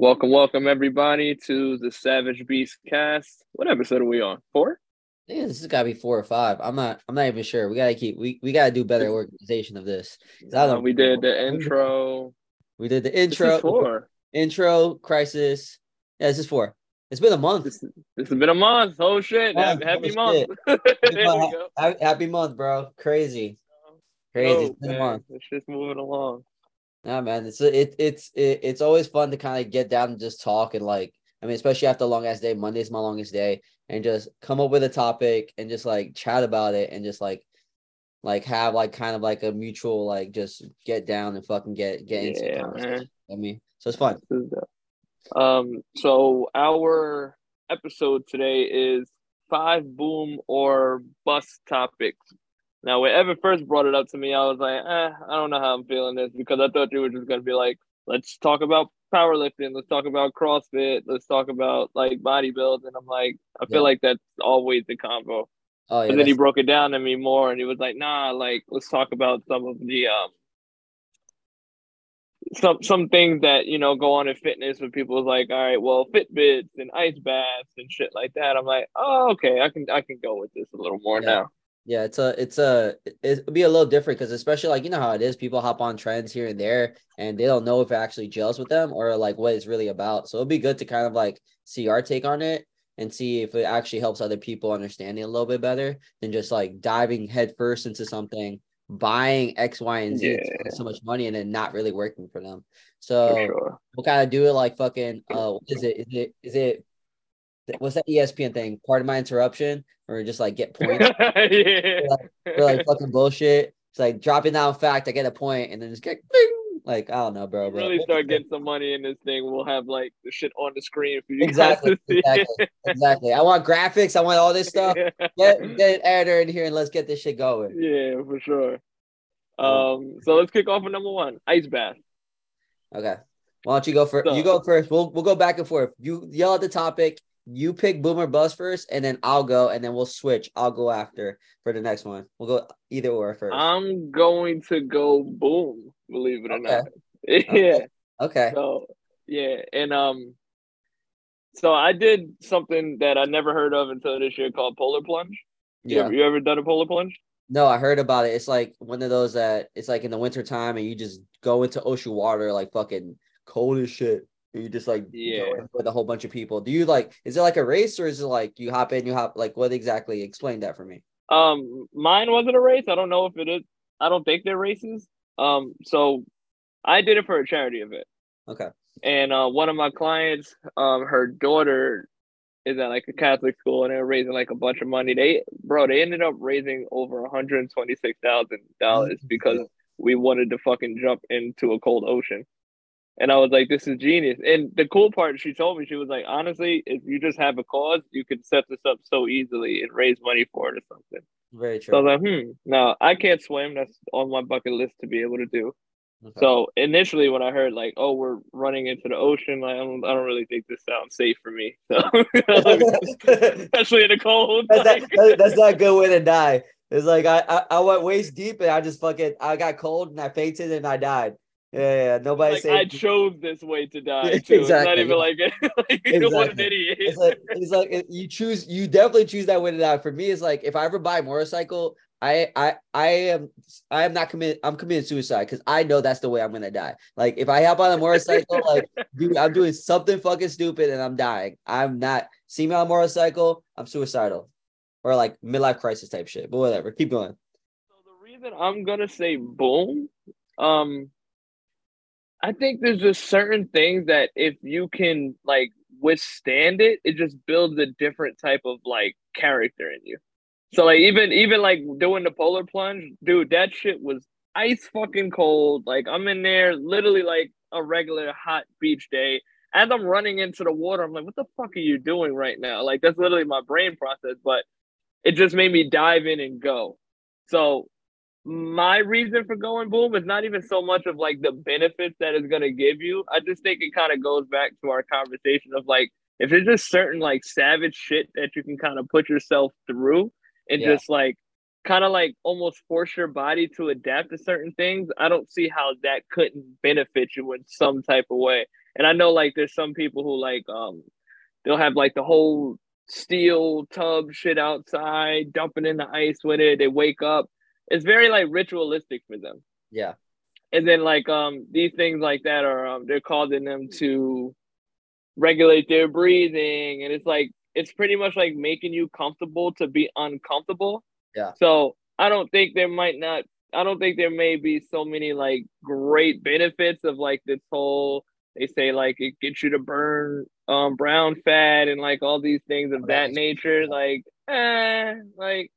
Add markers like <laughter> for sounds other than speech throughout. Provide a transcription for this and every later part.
Welcome, welcome everybody to the Savage Beast cast. What episode are we on? Four? Think this has got to be four or five. I'm not. I'm not even sure. We gotta keep. We, we gotta do better <laughs> organization of this. We did the intro. We did the intro. four. Intro crisis. Yeah, this is four. It's been a month. This, this has been a month. Oh shit! Month, Happy, happy oh, month. <laughs> there we go. Happy month, bro. Crazy. Crazy. Oh, It's been a month. It's just moving along. Nah, man. It's it, it's it, it's always fun to kind of get down and just talk and like. I mean, especially after a long ass day. Monday's my longest day, and just come up with a topic and just like chat about it and just like like have like kind of like a mutual like just get down and fucking get get into Yeah, man. I mean, so it's fun. This is dope. Um, so our episode today is five boom or bust topics. Now, when Evan first brought it up to me, I was like, eh, I don't know how I'm feeling this because I thought you were just gonna be like, let's talk about powerlifting, let's talk about CrossFit, let's talk about like bodybuilding. And I'm like, I feel Yeah. like that's always the combo. Oh yeah, But then he broke it down to me more, and he was like, "Nah, like let's talk about some of the um, some some things that you know go on in fitness. When people was like, all right, well, Fitbits and ice baths and shit like that. I'm like, oh, okay, I can I can go with this a little more Yeah. now. Yeah, it's a it's a it'll be a little different because especially like you know how it is, people hop on trends here and there and they don't know if it actually gels with them or like what it's really about. So it'll be good to kind of like see our take on it and see if it actually helps other people understand it a little bit better than just like diving headfirst into something, buying X, Y, and Z, Yeah. so much money and then not really working for them. For So sure. we'll kind of do it like fucking uh what is it? Is it is it what's that ESPN thing? Part of my interruption, or just like get <laughs> points yeah. for like fucking bullshit. It's like dropping down fact, I get a point, and then just get ding. like I don't know, bro. But really start getting some money in this thing. We'll have like the shit on the screen for you exactly, guys to see. exactly, exactly. I want graphics. I want all this stuff. <laughs> Get get an editor in here and let's get this shit going. yeah, for sure. Um, so let's kick off with number one, ice bath. Okay. Why don't you go first? So- you go first. We'll we'll go back and forth. You yell at the topic. You pick boomer bust first, and then I'll go, and then we'll switch. I'll go after for the next one. We'll go either or first. I'm going to go boom, believe it or Okay. not. <laughs> Yeah. okay. So yeah, and um so I did something that I never heard of until this year called polar plunge. You, Yeah. ever, you ever done a polar plunge? No, I heard about it. It's like one of those that it's like in the winter time and you just go into ocean water like fucking cold as shit. You just like Yeah. with a whole bunch of people. Do you like is it like a race or is it like you hop in, you hop like what exactly? Explain that for me. Um mine wasn't a race. I don't know if it is. I don't think they're races. Um so I did it for a charity event. Okay. And uh one of my clients, um her daughter is at like a Catholic school and they're raising like a bunch of money. They bro, they ended up raising over hundred and twenty six thousand dollars because we wanted to fucking jump into a cold ocean. And I was like, this is genius. And the cool part, she told me, she was like, honestly, if you just have a cause, you can set this up so easily and raise money for it or something. Very true. So I was like, hmm, now I can't swim. That's on my bucket list to be able to do. Okay. So initially, when I heard like, oh, we're running into the ocean, like I don't, I don't really think this sounds safe for me. So <laughs> <laughs> especially in the cold. not, like- that's not a good way to die. It's like I, I I went waist deep and I just fucking I got cold and I fainted and I died. Yeah, yeah. Nobody like I chose this way to die <laughs> too. It's not even like, <laughs> like <laughs> what an idiot. it's like it's like you choose you definitely choose that way to die. For me, it's like if I ever buy a motorcycle, I I I am I am not committed. I'm committing suicide because I know that's the way I'm gonna die. Like if I hop on a motorcycle, like dude, I'm doing something fucking stupid and I'm dying. I'm not see me on a motorcycle. I'm suicidal, or like midlife crisis type shit. But whatever, keep going. So the reason I'm gonna say boom, um, I think there's just certain things that if you can like withstand it, it just builds a different type of like character in you. So like even even like doing the polar plunge, dude, that shit was ice fucking cold. Like I'm in there literally like a regular hot beach day. As I'm running into the water, I'm like, what the fuck are you doing right now? Like that's literally my brain process, but it just made me dive in and go. So my reason for going boom is not even so much of like the benefits that it's gonna give you. I just think it kind of goes back to our conversation of like if there's just certain like savage shit that you can kind of put yourself through and Yeah. just like kind of like almost force your body to adapt to certain things, I don't see how that couldn't benefit you in some type of way. And I know like there's some people who like um they'll have like the whole steel tub shit outside, dumping in the ice with it. They wake up. It's very like ritualistic for them. Yeah. And then like um these things like that are um they're causing them to regulate their breathing and it's like it's pretty much like making you comfortable to be uncomfortable. Yeah. So I don't think there might not I don't think there may be so many like great benefits of like this whole they say like it gets you to burn um brown fat and like all these things of that nature. Like eh, like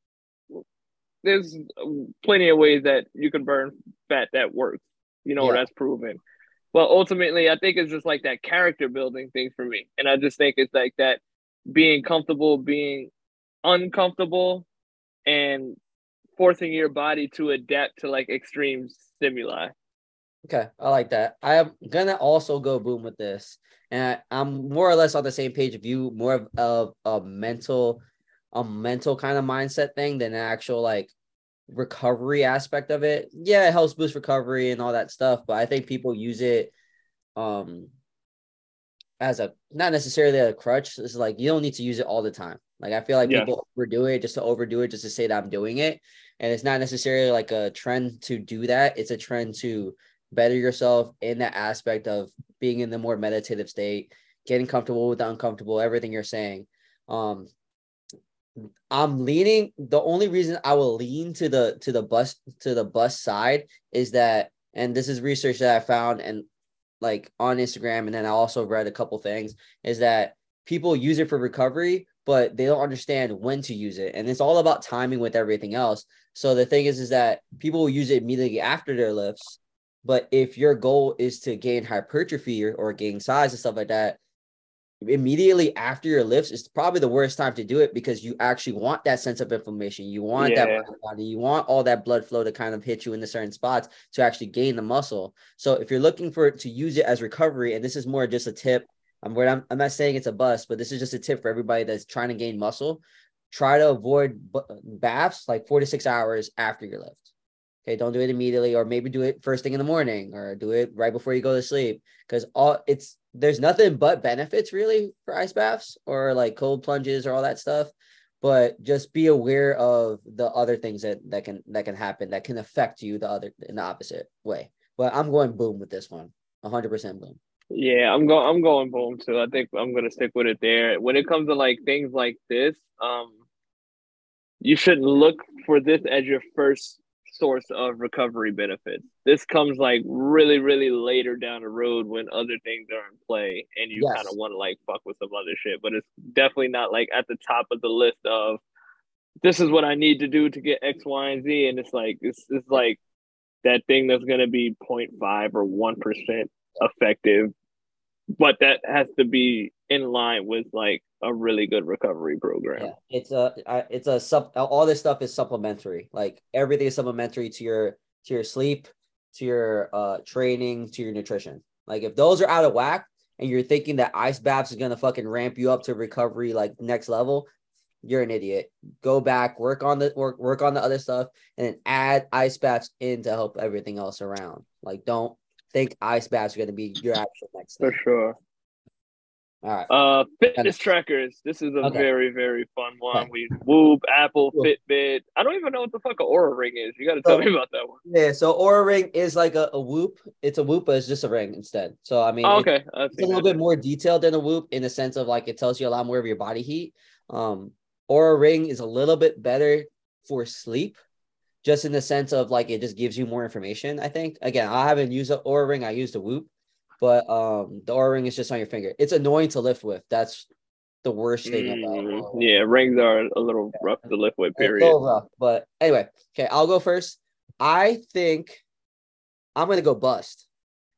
there's plenty of ways that you can burn fat that works. You know, yeah. that's proven. But ultimately, I think it's just like that character building thing for me. And I just think it's like that being comfortable, being uncomfortable, and forcing your body to adapt to like extreme stimuli. Okay, I like that. I'm gonna also go boom with this, and I, am more or less on the same page of you, more of a, a mental, a mental kind of mindset thing than an actual like recovery aspect of it. Yeah, it helps boost recovery and all that stuff, but I think people use it um as a not necessarily a crutch. It's like you don't need to use it all the time. Like I feel like yes. people overdo it just to overdo it, just to say that I'm doing it. And it's not necessarily like a trend to do that. It's a trend to better yourself in that aspect of being in the more meditative state, getting comfortable with the uncomfortable, everything you're saying. Um, I'm leaning. The only reason I will lean to the to the bus to the bus side is that, and this is research that I found and like on Instagram, and then I also read a couple things is that people use it for recovery, but they don't understand when to use it, and it's all about timing with everything else. So the thing is, is that people will use it immediately after their lifts, but if your goal is to gain hypertrophy or, or gain size and stuff like that, immediately after your lifts is probably the worst time to do it because you actually want that sense of inflammation. You want yeah. that body, you want all that blood flow to kind of hit you in the certain spots to actually gain the muscle. So if you're looking for to use it as recovery, and this is more just a tip, I'm I'm, I'm not saying it's a bust, but this is just a tip for everybody that's trying to gain muscle. Try to avoid baths like four to six hours after your lift. Okay, don't do it immediately, or maybe do it first thing in the morning, or do it right before you go to sleep. Because all it's there's nothing but benefits really for ice baths or like cold plunges or all that stuff. But just be aware of the other things that that can that can happen that can affect you the other in the opposite way. But I'm going boom with this one, 100 percent boom. Yeah, I'm going. I'm going boom too. I think I'm gonna stick with it there. When it comes to like things like this, um, you shouldn't look for this as your first source of recovery benefits. This comes like really, really later down the road when other things are in play and you yes. kind of want to like fuck with some other shit. But it's definitely not like at the top of the list of this is what I need to do to get X, Y, and Z. And it's like it's it's like that thing that's gonna be 0.5 or one percent effective, but that has to be in line with like a really good recovery program. Yeah, it's a it's a sub all this stuff is supplementary. Like everything is supplementary to your to your sleep, to your uh training, to your nutrition. Like if those are out of whack and you're thinking that ice baths is gonna fucking ramp you up to recovery like next level, you're an idiot. Go back, work on the work work on the other stuff, and then add ice baths in to help everything else around. Like don't think ice baths are gonna be your actual next thing. For sure. All right. Uh, fitness trackers. This is a okay. very, very fun one. We Whoop, Apple. Fitbit. I don't even know what the fuck an Oura Ring is. You got to tell so, me about that one. Yeah, so Oura Ring is like a, a Whoop. It's a Whoop, but it's just a ring instead. So I mean, oh, okay, it's, it's a little bit more detailed than a Whoop in the sense of like it tells you a lot more of your body heat. Um, Oura Ring is a little bit better for sleep, just in the sense of like it just gives you more information. I think. Again, I haven't used an Oura Ring. I used a Whoop but um the Oura ring is just on your finger. It's annoying to lift with. That's the worst thing mm, about Yeah, rings are a little yeah. rough to lift with, period. Rough, but anyway, okay, I'll go first. I think I'm gonna go bust.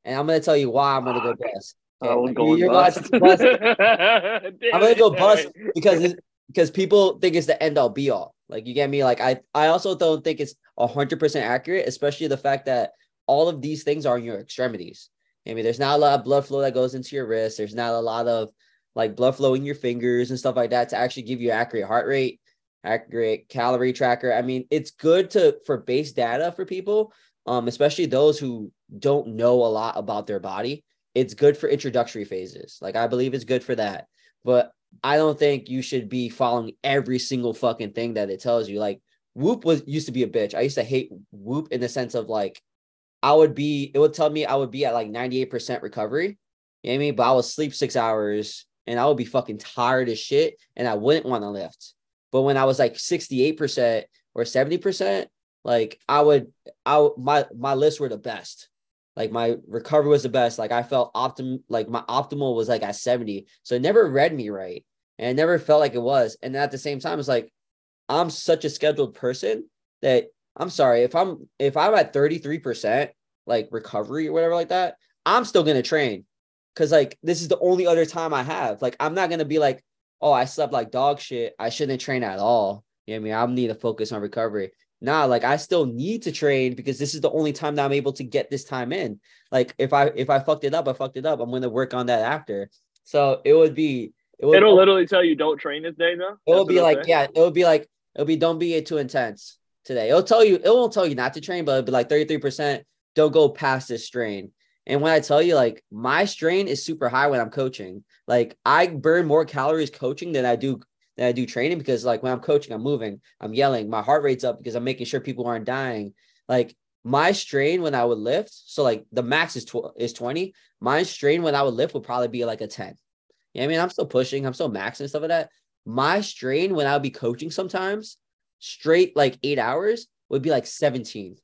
And I'm gonna tell you why I'm gonna go bust. Okay? I going bust. bust. <laughs> I'm gonna go bust because because people think it's the end all be all. Like you get me? Like I I also don't think it's hundred percent accurate, especially the fact that all of these things are in your extremities. I mean, there's not a lot of blood flow that goes into your wrist. There's not a lot of like blood flow in your fingers and stuff like that to actually give you accurate heart rate, accurate calorie tracker. I mean, it's good to for base data for people, um, especially those who don't know a lot about their body. it's good for introductory phases. Like I believe it's good for that. But I don't think you should be following every single fucking thing that it tells you. Like Whoop was used to be a bitch. I used to hate Whoop in the sense of like I would be, it would tell me I would be at like 98% recovery. You know what I mean? But I would sleep six hours and I would be fucking tired as shit and I wouldn't want to lift. But when I was like 68% or 70%, like I would, I my my lifts were the best. Like my recovery was the best. Like I felt optim, like my optimal was like at 70. So it never read me right. And it never felt like it was. And at the same time, it's like I'm such a scheduled person that I'm sorry if I'm if I'm at 33% like recovery or whatever like that, I'm still gonna train. Cause like this is the only other time I have. Like I'm not gonna be like, oh, I slept like dog shit. I shouldn't train at all. You know what I mean? I need to focus on recovery. Nah, like I still need to train because this is the only time that I'm able to get this time in. Like if I if I fucked it up, I fucked it up. I'm gonna work on that after. So it would be it would, It'll literally tell you don't train this day though. It will be like, say? yeah, it'll be like it'll be don't be too intense today. It'll tell you, it won't tell you not to train, but it'll be like 33%. Don't go past this strain. And when I tell you, like, my strain is super high when I'm coaching. Like, I burn more calories coaching than I do than I do training because, like, when I'm coaching, I'm moving, I'm yelling, my heart rate's up because I'm making sure people aren't dying. Like, my strain when I would lift, so like the max is tw- is 20. My strain when I would lift would probably be like a 10. Yeah, I mean, I'm still pushing, I'm still maxing and stuff like that. My strain when I would be coaching sometimes straight like eight hours would be like 17.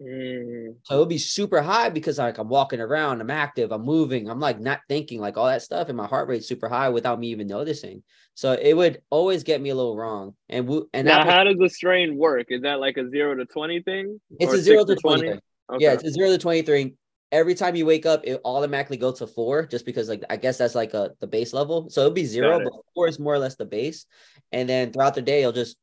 Mm. So it would be super high because like I'm walking around, I'm active, I'm moving, I'm like not thinking like all that stuff, and my heart rate's super high without me even noticing. So it would always get me a little wrong. And we, and now, how does the strain work? Is that like a zero to twenty thing? It's a zero to twenty. 20? Okay. Yeah, it's a zero to twenty three every time you wake up, it automatically goes to four, just because like I guess that's like a the base level. So it'll be zero, but four is more or less the base. And then throughout the day, it'll just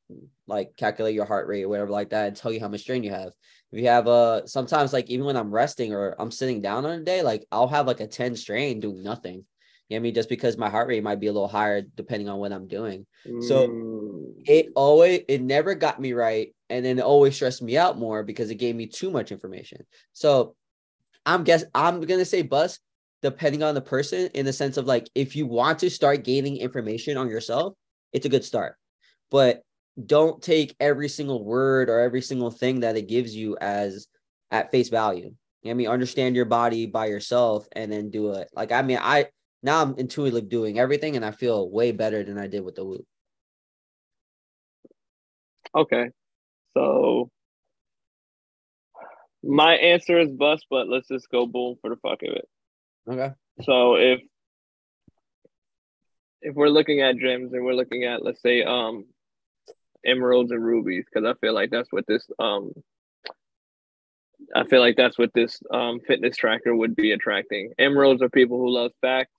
like calculate your heart rate or whatever like that and tell you how much strain you have. If you have a uh, sometimes like even when I'm resting or I'm sitting down on a day, like I'll have like a 10 strain doing nothing. You know I mean? Just because my heart rate might be a little higher depending on what I'm doing. Mm. So it always it never got me right. And then it always stressed me out more because it gave me too much information. So I'm guess I'm gonna say bus depending on the person in the sense of like if you want to start gaining information on yourself, it's a good start. But don't take every single word or every single thing that it gives you as at face value. I mean, understand your body by yourself and then do it. Like, I mean, I now I'm intuitively doing everything and I feel way better than I did with the whoop. Okay. So my answer is bust, but let's just go boom for the fuck of it. Okay. So if if we're looking at gems and we're looking at let's say um emeralds and rubies, because I feel like that's what this um I feel like that's what this um fitness tracker would be attracting. Emeralds are people who love facts.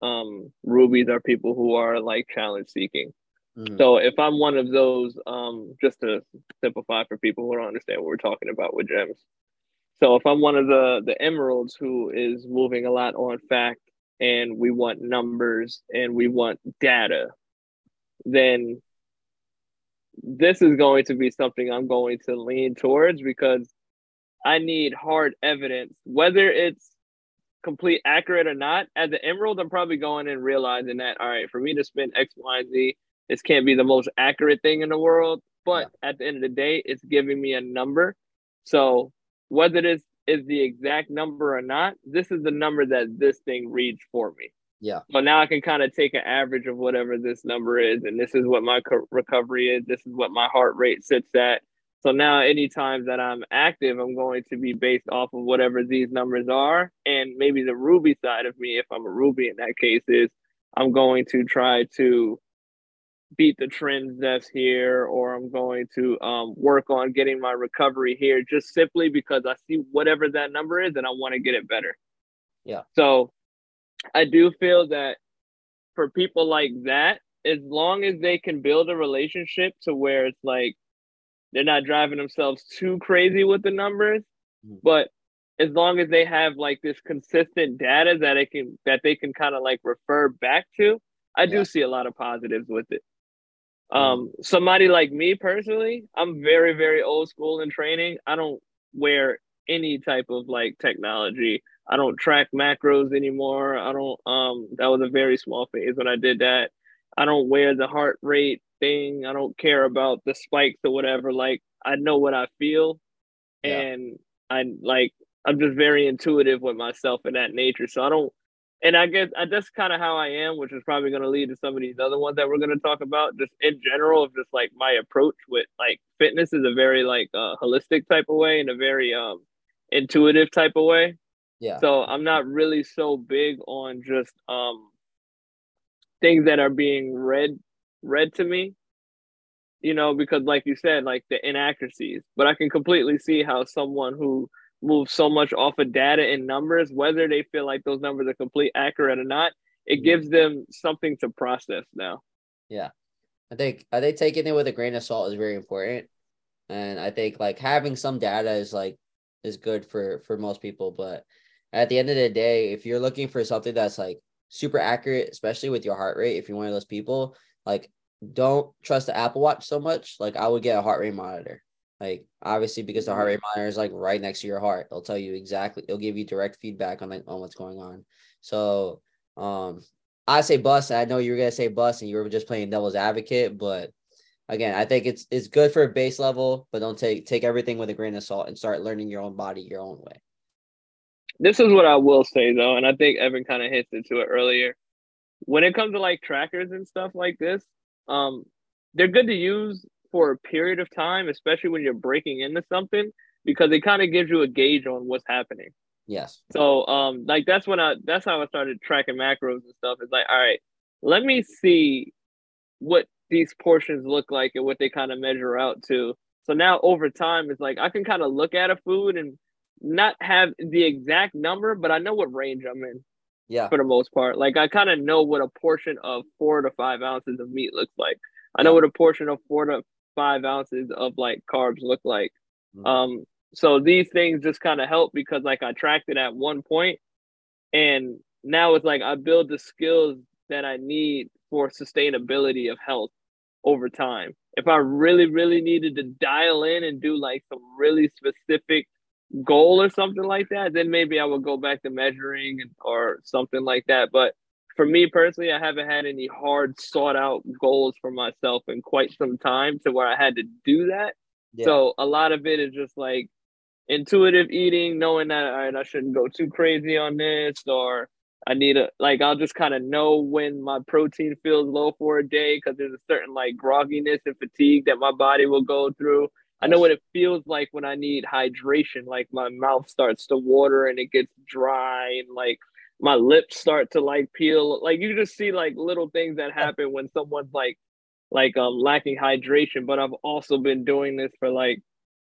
Um, rubies are people who are like challenge seeking. Mm-hmm. So if I'm one of those, um, just to simplify for people who don't understand what we're talking about with gems, so if I'm one of the the emeralds who is moving a lot on fact and we want numbers and we want data, then this is going to be something I'm going to lean towards because I need hard evidence, whether it's complete accurate or not. As an emerald, I'm probably going and realizing that all right, for me to spend X, Y, and Z, this can't be the most accurate thing in the world. But yeah. at the end of the day, it's giving me a number. So whether this is the exact number or not, this is the number that this thing reads for me. Yeah. So now I can kind of take an average of whatever this number is, and this is what my co- recovery is. This is what my heart rate sits at. So now, any times that I'm active, I'm going to be based off of whatever these numbers are, and maybe the Ruby side of me, if I'm a Ruby in that case, is I'm going to try to beat the trends that's here or I'm going to um, work on getting my recovery here just simply because I see whatever that number is and I want to get it better. Yeah. So I do feel that for people like that, as long as they can build a relationship to where it's like they're not driving themselves too crazy with the numbers, mm-hmm. but as long as they have like this consistent data that they can that they can kind of like refer back to, I yeah. do see a lot of positives with it. Um, somebody like me personally, I'm very, very old school in training. I don't wear any type of like technology. I don't track macros anymore. I don't um that was a very small phase when I did that. I don't wear the heart rate thing. I don't care about the spikes or whatever. Like I know what I feel yeah. and I like I'm just very intuitive with myself in that nature. So I don't and I guess I, that's kind of how I am, which is probably going to lead to some of these other ones that we're going to talk about. Just in general, of just like my approach with like fitness is a very like uh, holistic type of way and a very um intuitive type of way. Yeah. So I'm not really so big on just um things that are being read read to me. You know, because like you said, like the inaccuracies. But I can completely see how someone who move so much off of data and numbers, whether they feel like those numbers are complete accurate or not, it mm-hmm. gives them something to process now. Yeah. I think I think taking it with a grain of salt is very important. And I think like having some data is like is good for for most people. But at the end of the day, if you're looking for something that's like super accurate, especially with your heart rate, if you're one of those people, like don't trust the Apple Watch so much. Like I would get a heart rate monitor. Like obviously because the heart rate monitor is like right next to your heart. It'll tell you exactly, it'll give you direct feedback on like on what's going on. So um I say bus. I know you were gonna say bus and you were just playing devil's advocate, but again, I think it's it's good for a base level, but don't take take everything with a grain of salt and start learning your own body your own way. This is what I will say though, and I think Evan kind of hits into it earlier. When it comes to like trackers and stuff like this, um, they're good to use for a period of time, especially when you're breaking into something, because it kind of gives you a gauge on what's happening. Yes. So um like that's when I that's how I started tracking macros and stuff. It's like, all right, let me see what these portions look like and what they kind of measure out to. So now over time it's like I can kind of look at a food and not have the exact number, but I know what range I'm in. Yeah. For the most part. Like I kind of know what a portion of four to five ounces of meat looks like. I know what a portion of four to five ounces of like carbs look like. Mm-hmm. Um, so these things just kind of help because like I tracked it at one point, and now it's like I build the skills that I need for sustainability of health over time. If I really, really needed to dial in and do like some really specific goal or something like that, then maybe I would go back to measuring or something like that. But for me personally, I haven't had any hard sought out goals for myself in quite some time to where I had to do that. Yeah. So a lot of it is just like intuitive eating, knowing that all right, I shouldn't go too crazy on this, or I need a like I'll just kind of know when my protein feels low for a day because there's a certain like grogginess and fatigue that my body will go through. I know what it feels like when I need hydration, like my mouth starts to water and it gets dry and like my lips start to like peel. Like you just see like little things that happen when someone's like like um lacking hydration. But I've also been doing this for like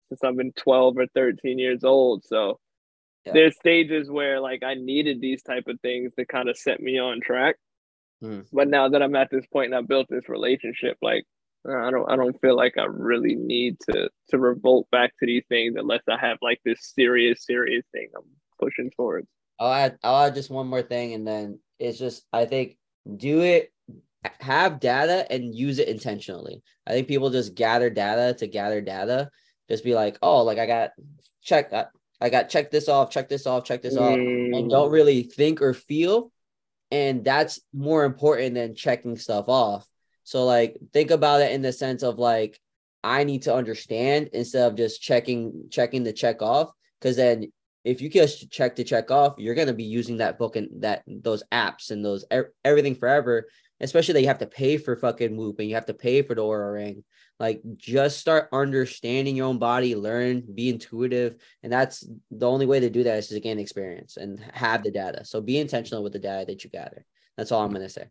since I've been 12 or 13 years old. So yeah. there's stages where like I needed these type of things to kind of set me on track. Mm. But now that I'm at this point and I built this relationship, like I don't I don't feel like I really need to to revolt back to these things unless I have like this serious serious thing I'm pushing towards. I'll add I'll add just one more thing and then it's just I think do it have data and use it intentionally. I think people just gather data to gather data. Just be like, oh, like I got check I, I got check this off, check this off, check this mm. off, and don't really think or feel. And that's more important than checking stuff off. So like think about it in the sense of like I need to understand instead of just checking checking the check off because then if you just check to check off, you're going to be using that book and that those apps and those everything forever. Especially that you have to pay for fucking Whoop and you have to pay for the Oura Ring. Like, just start understanding your own body, learn, be intuitive, and that's the only way to do that is to gain experience and have the data. So be intentional with the data that you gather. That's all I'm going to say.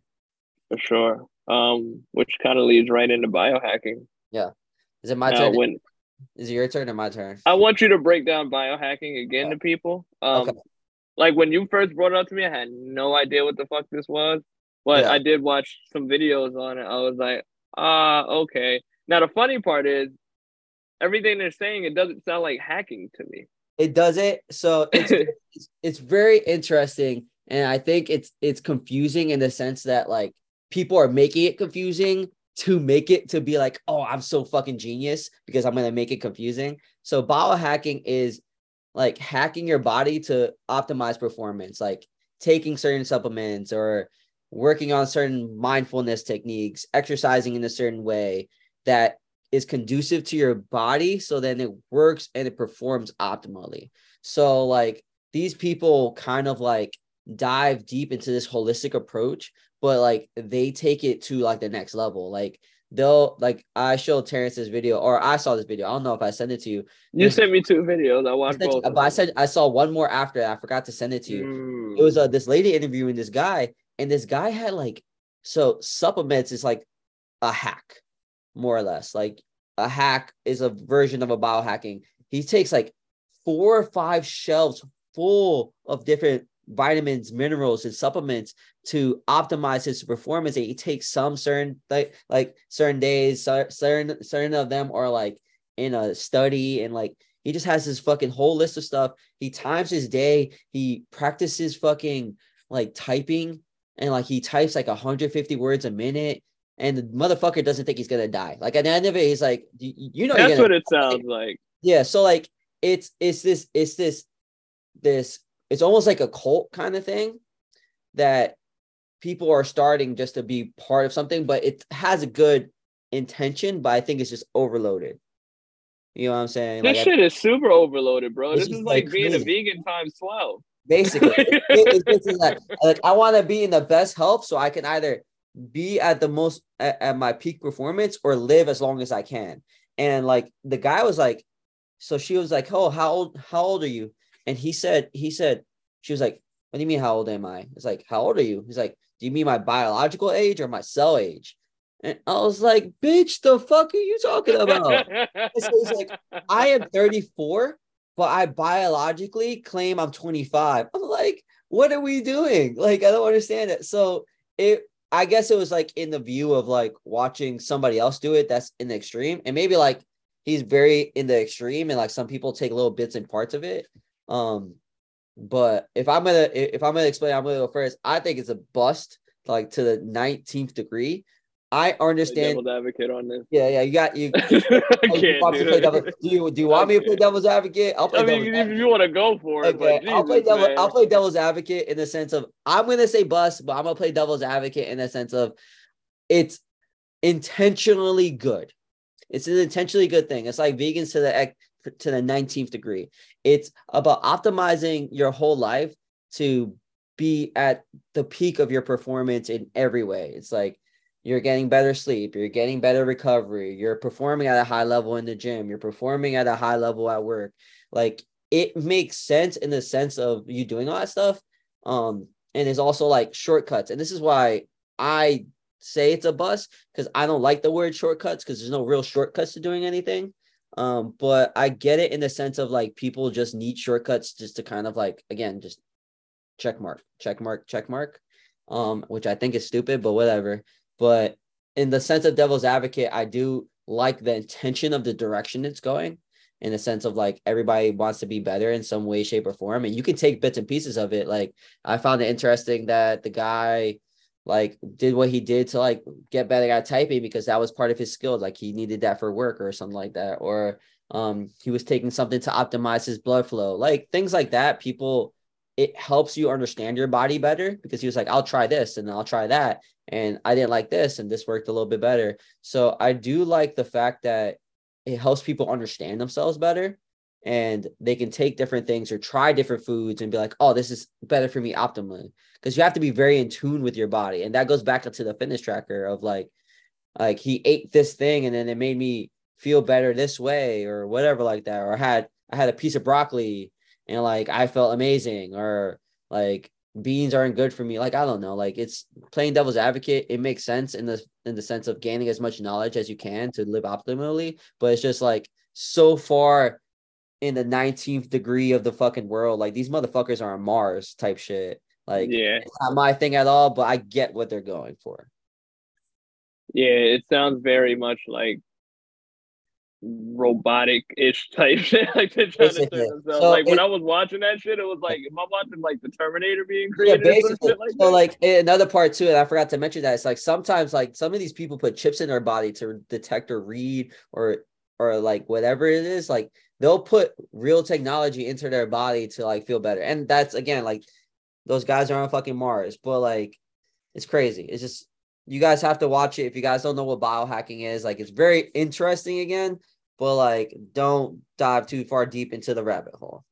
For sure. Um, which kind of leads right into biohacking. Yeah. Is it my now, turn? When is it your turn or my turn? I want you to break down biohacking again to people. Um, okay. Like when you first brought it up to me, I had no idea what the fuck this was, but yeah. I did watch some videos on it. I was like, ah, okay. Now the funny part is, everything they're saying it doesn't sound like hacking to me. It doesn't. So it's, <laughs> it's it's very interesting, and I think it's it's confusing in the sense that like people are making it confusing to make it to be like, oh, I'm so fucking genius because I'm gonna make it confusing. So biohacking is like hacking your body to optimize performance, like taking certain supplements or working on certain mindfulness techniques, exercising in a certain way that is conducive to your body so then it works and it performs optimally. So like these people kind of like dive deep into this holistic approach, but like they take it to like the next level. Like they'll like I showed Terrence this video, or I saw this video. I don't know if I sent it to you. You sent me two videos. I watched both. but I said I saw one more after that. I forgot to send it to you. Mm. It was uh, this lady interviewing this guy, and this guy had like so supplements is like a hack, more or less. Like a hack is a version of a biohacking. He takes like four or five shelves full of different vitamins, minerals, and supplements to optimize his performance. And he takes some certain like like certain days, certain certain of them are like in a study, and like he just has this fucking whole list of stuff. He times his day. He practices fucking like typing, and like he types like 150 words a minute. And the motherfucker doesn't think he's gonna die. Like at the end of it, he's like, you know, that's what it sounds like. Yeah. So like, it's it's this it's this this it's almost like a cult kind of thing that people are starting just to be part of something, but it has a good intention, but I think it's just overloaded. You know what I'm saying? This like, shit I, is super overloaded, bro. This is like, like being a vegan times 12. Basically, it, <laughs> it, it's like, like I want to be in the best health so I can either be at the most at, at my peak performance or live as long as I can. And like the guy was like, so she was like, "Oh, how old? How old are you?" And he said, he said, she was like, what do you mean, how old am I? It's like, how old are you? He's like, do you mean my biological age or my cell age? And I was like, bitch, the fuck are you talking about? so he's like, I am 34, but I biologically claim I'm 25. I'm like, what are we doing? Like, I don't understand it. So it, I guess it was like in the view of like watching somebody else do it that's in the extreme. And maybe like he's very in the extreme and like some people take little bits and parts of it. Um, but if I'm gonna if I'm gonna explain, I'm gonna go first. I think it's a bust, like to the 19th degree. I understand. Devil's advocate on this. Yeah, yeah, you got you. <laughs> you, do, devil, do you do you want me to play devil's advocate? I'll play. I mean, if you want to go for it, okay. I'll play devil. Man. I'll play devil's advocate in the sense of I'm gonna say bust, but I'm gonna play devil's advocate in the sense of it's intentionally good. It's an intentionally good thing. It's like vegans to the to the 19th degree. It's about optimizing your whole life to be at the peak of your performance in every way. It's like you're getting better sleep, you're getting better recovery, you're performing at a high level in the gym, you're performing at a high level at work. Like it makes sense in the sense of you doing all that stuff. Um, and it's also like shortcuts. And this is why I say it's a bus because I don't like the word shortcuts because there's no real shortcuts to doing anything. Um, but I get it in the sense of like people just need shortcuts just to kind of like again just check mark, check mark, check mark. Um, which I think is stupid, but whatever. But in the sense of devil's advocate, I do like the intention of the direction it's going in the sense of like everybody wants to be better in some way, shape, or form. And you can take bits and pieces of it. Like I found it interesting that the guy like did what he did to like get better at typing because that was part of his skill like he needed that for work or something like that or um he was taking something to optimize his blood flow like things like that people it helps you understand your body better because he was like i'll try this and i'll try that and i didn't like this and this worked a little bit better. So i do like the fact that it helps people understand themselves better and they can take different things or try different foods and be like, oh, this is better for me optimally. Because you have to be very in tune with your body. And that goes back into the fitness tracker of like, like he ate this thing and then it made me feel better this way or whatever like that. Or I had I had a piece of broccoli and like I felt amazing or like beans aren't good for me. Like I don't know. Like it's playing devil's advocate. It makes sense in the in the sense of gaining as much knowledge as you can to live optimally. But it's just like so far in the 19th degree of the fucking world. Like these motherfuckers are on Mars type shit. Like, yeah, it's not my thing at all, but I get what they're going for. Yeah, it sounds very much like robotic ish <laughs> type shit. like they're trying to turn themselves. So like it, when I was watching that shit, it was like, am I watching like the Terminator being created? Yeah, basically. Like so, that? like another part too, and I forgot to mention that it's like sometimes like some of these people put chips in their body to detect or read or or like whatever it is, like they'll put real technology into their body to like feel better. And that's again like those guys are on fucking Mars, but like it's crazy. It's just you guys have to watch it if you guys don't know what biohacking is. Like it's very interesting again, but like don't dive too far deep into the rabbit hole.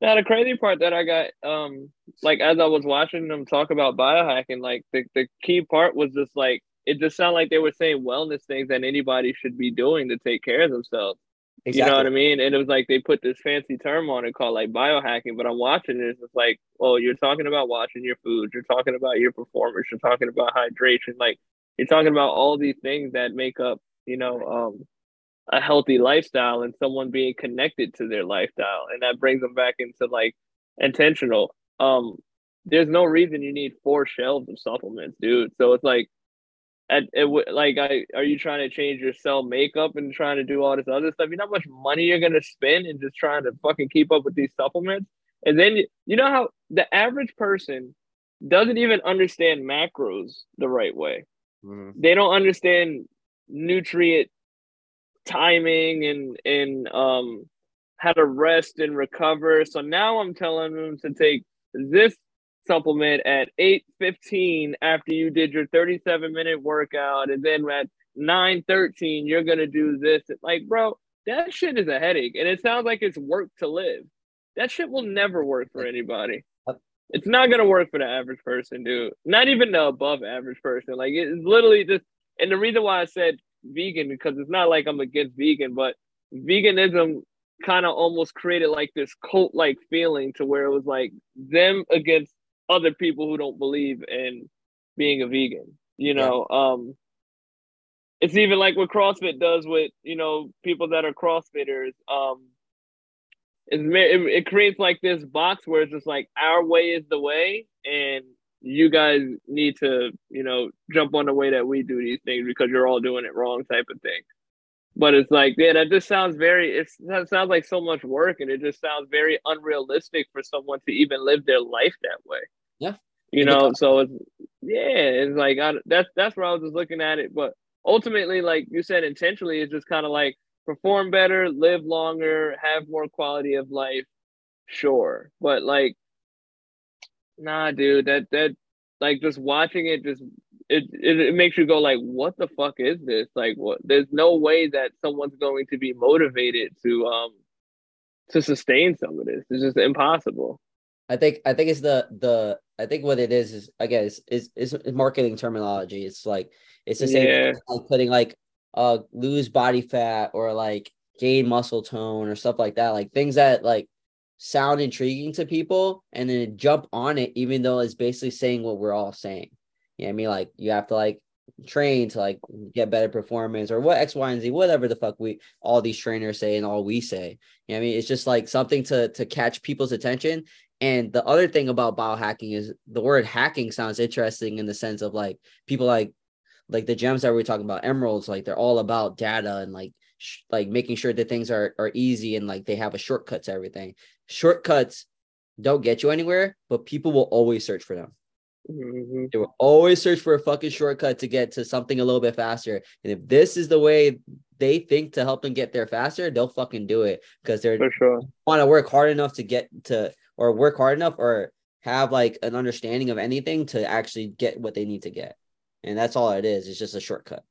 Now the crazy part that I got, um, like as I was watching them talk about biohacking, like the, the key part was just like it just sounded like they were saying wellness things that anybody should be doing to take care of themselves. Exactly. You know what I mean? And it was like they put this fancy term on it called like biohacking, but I'm watching it, it's just like, oh, you're talking about watching your food, you're talking about your performance, you're talking about hydration, like you're talking about all these things that make up, you know, um, a healthy lifestyle and someone being connected to their lifestyle. And that brings them back into like intentional. Um, there's no reason you need four shelves of supplements, dude. So it's like at it like I are you trying to change your cell makeup and trying to do all this other stuff? You know how much money you're gonna spend and just trying to fucking keep up with these supplements? And then you know how the average person doesn't even understand macros the right way. Mm-hmm. They don't understand nutrient timing and and um how to rest and recover. So now I'm telling them to take this supplement at 8:15 after you did your 37 minute workout and then at 9:13 you're going to do this. Like bro that shit is a headache and it sounds like it's work to live. That shit will never work for anybody. It's not going to work for the average person dude. Not even the above average person. Like it's literally just and the reason why I said vegan because it's not like I'm against vegan but veganism kind of almost created like this cult like feeling to where it was like them against other people who don't believe in being a vegan. You know, yeah. um, it's even like what CrossFit does with you know people that are CrossFitters. Um, it, it creates like this box where it's just like our way is the way, and you guys need to you know jump on the way that we do these things because you're all doing it wrong type of thing. But it's like, yeah, that just sounds very. It's, that sounds like so much work, and it just sounds very unrealistic for someone to even live their life that way. Yeah. You know, so it's yeah, it's like I, that's that's where I was just looking at it. But ultimately, like you said, intentionally, it's just kind of like perform better, live longer, have more quality of life. Sure, but like, nah, dude, that that like just watching it just it, it, it makes you go like what the fuck is this like what there's no way that someone's going to be motivated to um to sustain some of this it's just impossible I think I think it's the the I think what it is is again is is, is marketing terminology. It's like it's the same yeah. like putting like uh lose body fat or like gain muscle tone or stuff like that. Like things that like sound intriguing to people and then jump on it even though it's basically saying what we're all saying. You know what I mean like you have to like train to like get better performance or what X, Y, and Z, whatever the fuck we all these trainers say and all we say. You know I mean? It's just like something to to catch people's attention and the other thing about biohacking is the word hacking sounds interesting in the sense of like people like like the gems that we are talking about emeralds like they're all about data and like sh- like making sure that things are are easy and like they have a shortcut to everything. Shortcuts don't get you anywhere, but people will always search for them. Mm-hmm. They will always search for a fucking shortcut to get to something a little bit faster. And if this is the way they think to help them get there faster, they'll fucking do it because they're for sure want to work hard enough to get to or work hard enough or have like an understanding of anything to actually get what they need to get. And that's all it is. It's just a shortcut.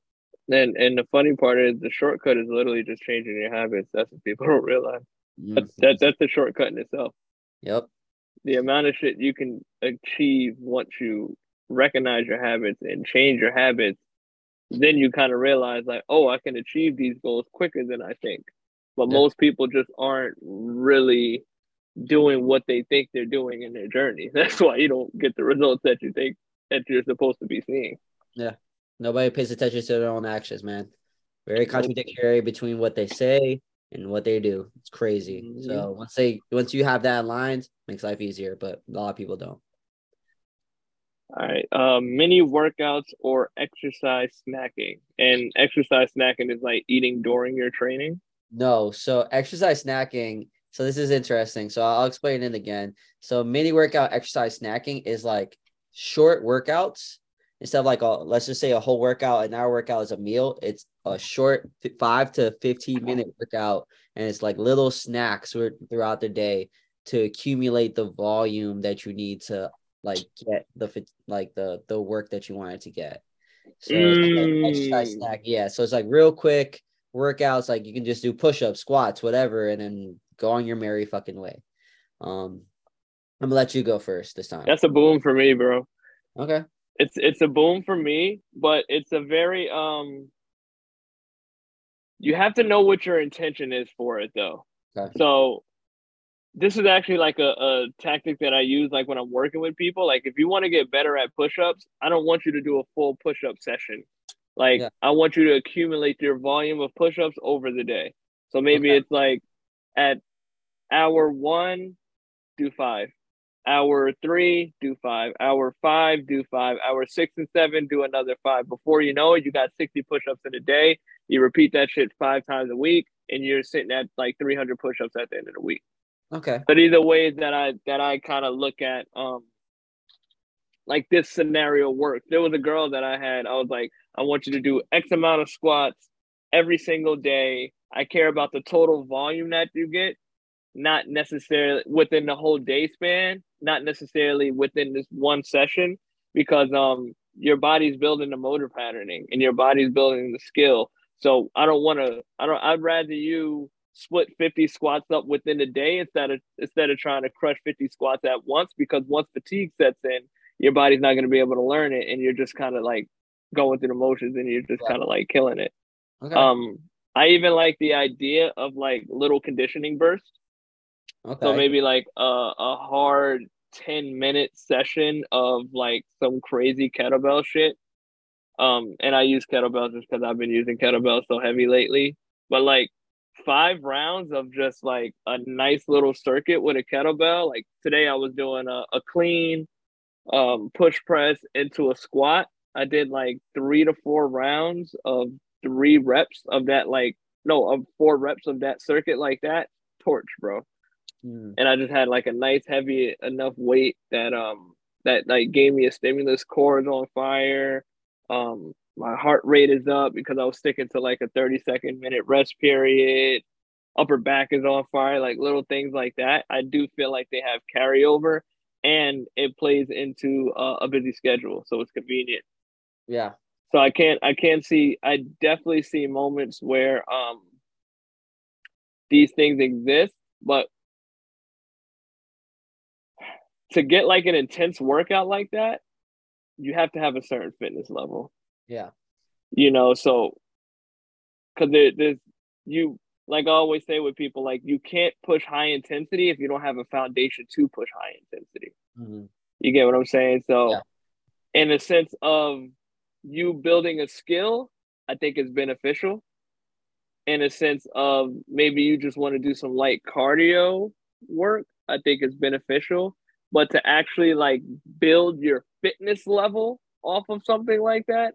And and the funny part is the shortcut is literally just changing your habits. That's what people don't realize. Mm-hmm. That's that, that's the shortcut in itself. Yep. The amount of shit you can achieve once you recognize your habits and change your habits, then you kind of realize like, oh, I can achieve these goals quicker than I think. But yep. most people just aren't really doing what they think they're doing in their journey. <laughs> That's why you don't get the results that you think that you're supposed to be seeing. Yeah. Nobody pays attention to their own actions, man. Very contradictory between what they say and what they do. It's crazy. Mm-hmm. So once they once you have that aligned, makes life easier, but a lot of people don't. All right. Um, mini workouts or exercise snacking. And exercise snacking is like eating during your training. No. So exercise snacking so this is interesting. So I'll explain it again. So mini workout exercise snacking is like short workouts instead of like a let's just say a whole workout, an hour workout is a meal. It's a short five to 15 minute workout and it's like little snacks throughout the day to accumulate the volume that you need to like get the like the the work that you wanted to get. So mm. like exercise snack, yeah. So it's like real quick workouts. Like you can just do push ups, squats, whatever, and then go on your merry fucking way. Um, I'm gonna let you go first this time. That's a boom for me, bro. Okay. It's it's a boom for me, but it's a very um. You have to know what your intention is for it, though. Okay. So this is actually like a, a tactic that I use like when I'm working with people. Like if you want to get better at push-ups, I don't want you to do a full push-up session. Like yeah. I want you to accumulate your volume of push-ups over the day. So maybe okay. it's like at hour one, do five. Hour three, do five. Hour five, do five. Hour six and seven, do another five. Before you know it, you got 60 push-ups in a day. You repeat that shit five times a week, and you're sitting at like 300 push-ups at the end of the week. Okay. But either way that I that I kind of look at um like this scenario works. There was a girl that I had, I was like, I want you to do X amount of squats every single day. I care about the total volume that you get, not necessarily within the whole day span, not necessarily within this one session, because um your body's building the motor patterning and your body's building the skill. So I don't want to. I don't. I'd rather you split 50 squats up within a day instead of instead of trying to crush 50 squats at once because once fatigue sets in your body's not going to be able to learn it and you're just kind of like going through the motions and you're just kind of like killing it okay. um i even like the idea of like little conditioning bursts okay. so maybe like a, a hard 10 minute session of like some crazy kettlebell shit um and i use kettlebells just because i've been using kettlebells so heavy lately but like five rounds of just like a nice little circuit with a kettlebell. Like today, I was doing a, a clean um, push press into a squat. I did like three to four rounds of three reps of that, like, no, of four reps of that circuit like that. Torch, bro. Mm. And I just had like a nice heavy enough weight that um that like gave me a stimulus cord on fire. Um my heart rate is up because I was sticking to like a 30 second minute rest period. Upper back is on fire, like little things like that. I do feel like they have carryover and it plays into uh, a busy schedule. So it's convenient. Yeah. So I can't, I can't see, I definitely see moments where um these things exist, but to get like an intense workout like that, you have to have a certain fitness level. Yeah. You know, so because there, there's you like I always say with people, like you can't push high intensity if you don't have a foundation to push high intensity. Mm-hmm. You get what I'm saying? So, yeah. in a sense of you building a skill, I think is beneficial. In a sense of maybe you just want to do some light cardio work, I think is beneficial. But to actually like build your fitness level off of something like that,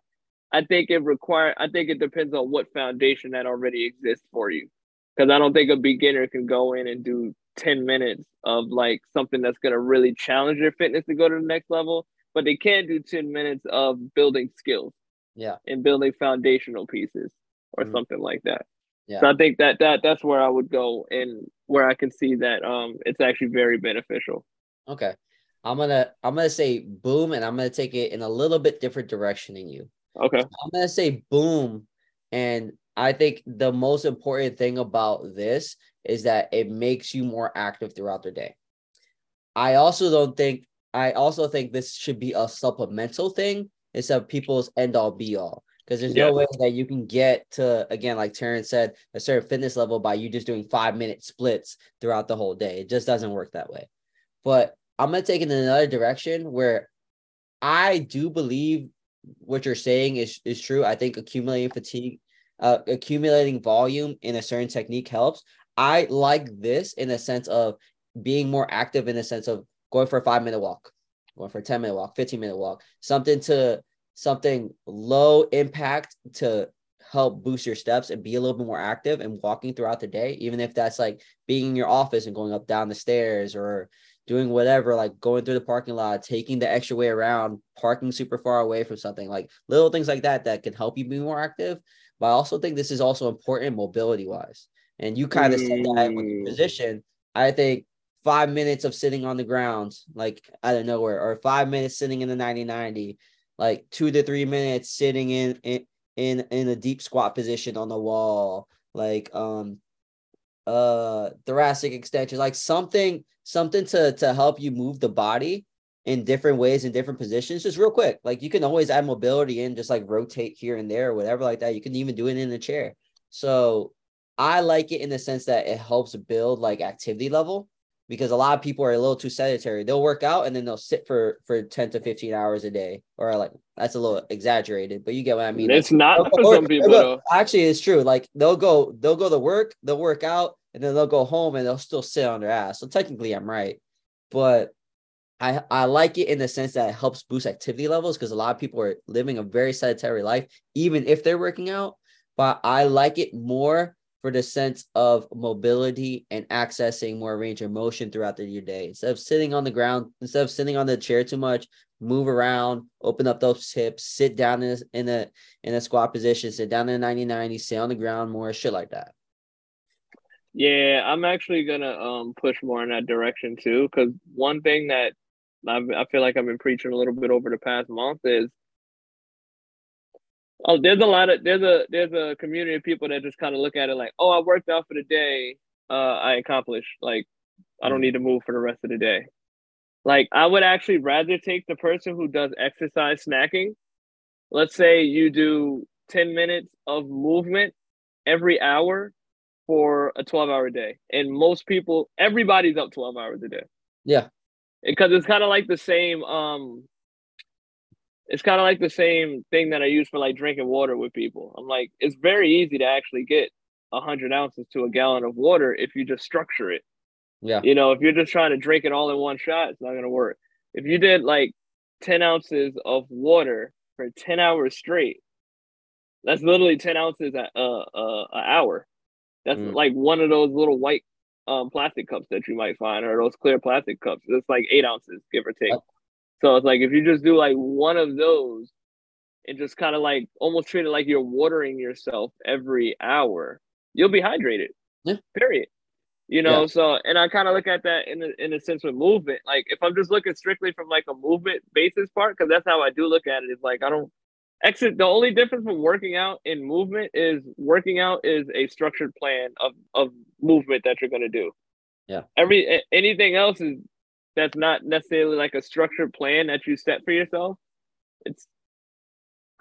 I think it require. I think it depends on what foundation that already exists for you. Because I don't think a beginner can go in and do 10 minutes of like something that's going to really challenge their fitness to go to the next level, but they can do 10 minutes of building skills. Yeah. And building foundational pieces or mm-hmm. something like that. Yeah. So I think that that that's where I would go and where I can see that um it's actually very beneficial. Okay. I'm gonna I'm gonna say boom and I'm gonna take it in a little bit different direction than you. Okay. I'm gonna say boom, and I think the most important thing about this is that it makes you more active throughout the day. I also don't think I also think this should be a supplemental thing instead of people's end all be all. Because there's yeah. no way that you can get to again, like Terrence said, a certain fitness level by you just doing five minute splits throughout the whole day. It just doesn't work that way. But I'm gonna take it in another direction where I do believe what you're saying is is true. I think accumulating fatigue, uh, accumulating volume in a certain technique helps. I like this in a sense of being more active in a sense of going for a five minute walk, going for a 10 minute walk, 15 minute walk, something to something low impact to help boost your steps and be a little bit more active and walking throughout the day, even if that's like being in your office and going up down the stairs or doing whatever, like going through the parking lot, taking the extra way around, parking super far away from something, like little things like that that can help you be more active. But I also think this is also important mobility wise. And you kind of mm. said that with your position. I think five minutes of sitting on the ground, like out of nowhere, or five minutes sitting in the 90 90, like two to three minutes sitting in, in in in a deep squat position on the wall, like um uh thoracic extension, like something something to to help you move the body in different ways in different positions just real quick. Like you can always add mobility in just like rotate here and there or whatever like that. You can even do it in a chair. So i like it in the sense that it helps build like activity level because a lot of people are a little too sedentary. They'll work out and then they'll sit for for 10 to 15 hours a day. Or like that's a little exaggerated, but you get what I mean. It's not for or, some people. Go, actually, it's true. Like they'll go, they'll go to work, they'll work out, and then they'll go home and they'll still sit on their ass. So technically I'm right. But I, I like it in the sense that it helps boost activity levels because a lot of people are living a very sedentary life, even if they're working out. But I like it more for the sense of mobility and accessing more range of motion throughout the, your day. Instead of sitting on the ground, instead of sitting on the chair too much, move around, open up those hips, sit down in a, in a in a squat position, sit down in a 90 90, sit on the ground more, shit like that. Yeah, I'm actually gonna um push more in that direction too. Cause one thing that I've, I feel like I've been preaching a little bit over the past month is Oh, there's a lot of there's a there's a community of people that just kind of look at it like, oh, I worked out for the day, uh, I accomplished. Like, I don't mm. need to move for the rest of the day. Like, I would actually rather take the person who does exercise snacking. Let's say you do 10 minutes of movement every hour for a 12 hour day. And most people, everybody's up 12 hours a day. Yeah. Because it's kind of like the same um it's kind of like the same thing that I use for like drinking water with people. I'm like, it's very easy to actually get a hundred ounces to a gallon of water if you just structure it. Yeah. You know, if you're just trying to drink it all in one shot, it's not gonna work. If you did like 10 ounces of water for 10 hours straight, that's literally 10 ounces a uh, uh, an hour. That's mm. like one of those little white um, plastic cups that you might find, or those clear plastic cups. It's like eight ounces, give or take. So it's like if you just do like one of those and just kind of like almost treat it like you're watering yourself every hour, you'll be hydrated. Yeah. Period. You know, yeah. so and I kind of look at that in a, in a sense with movement. Like if I'm just looking strictly from like a movement basis part, because that's how I do look at it. It's like I don't exit. The only difference from working out and movement is working out is a structured plan of of movement that you're gonna do. Yeah. Every anything else is that's not necessarily like a structured plan that you set for yourself. It's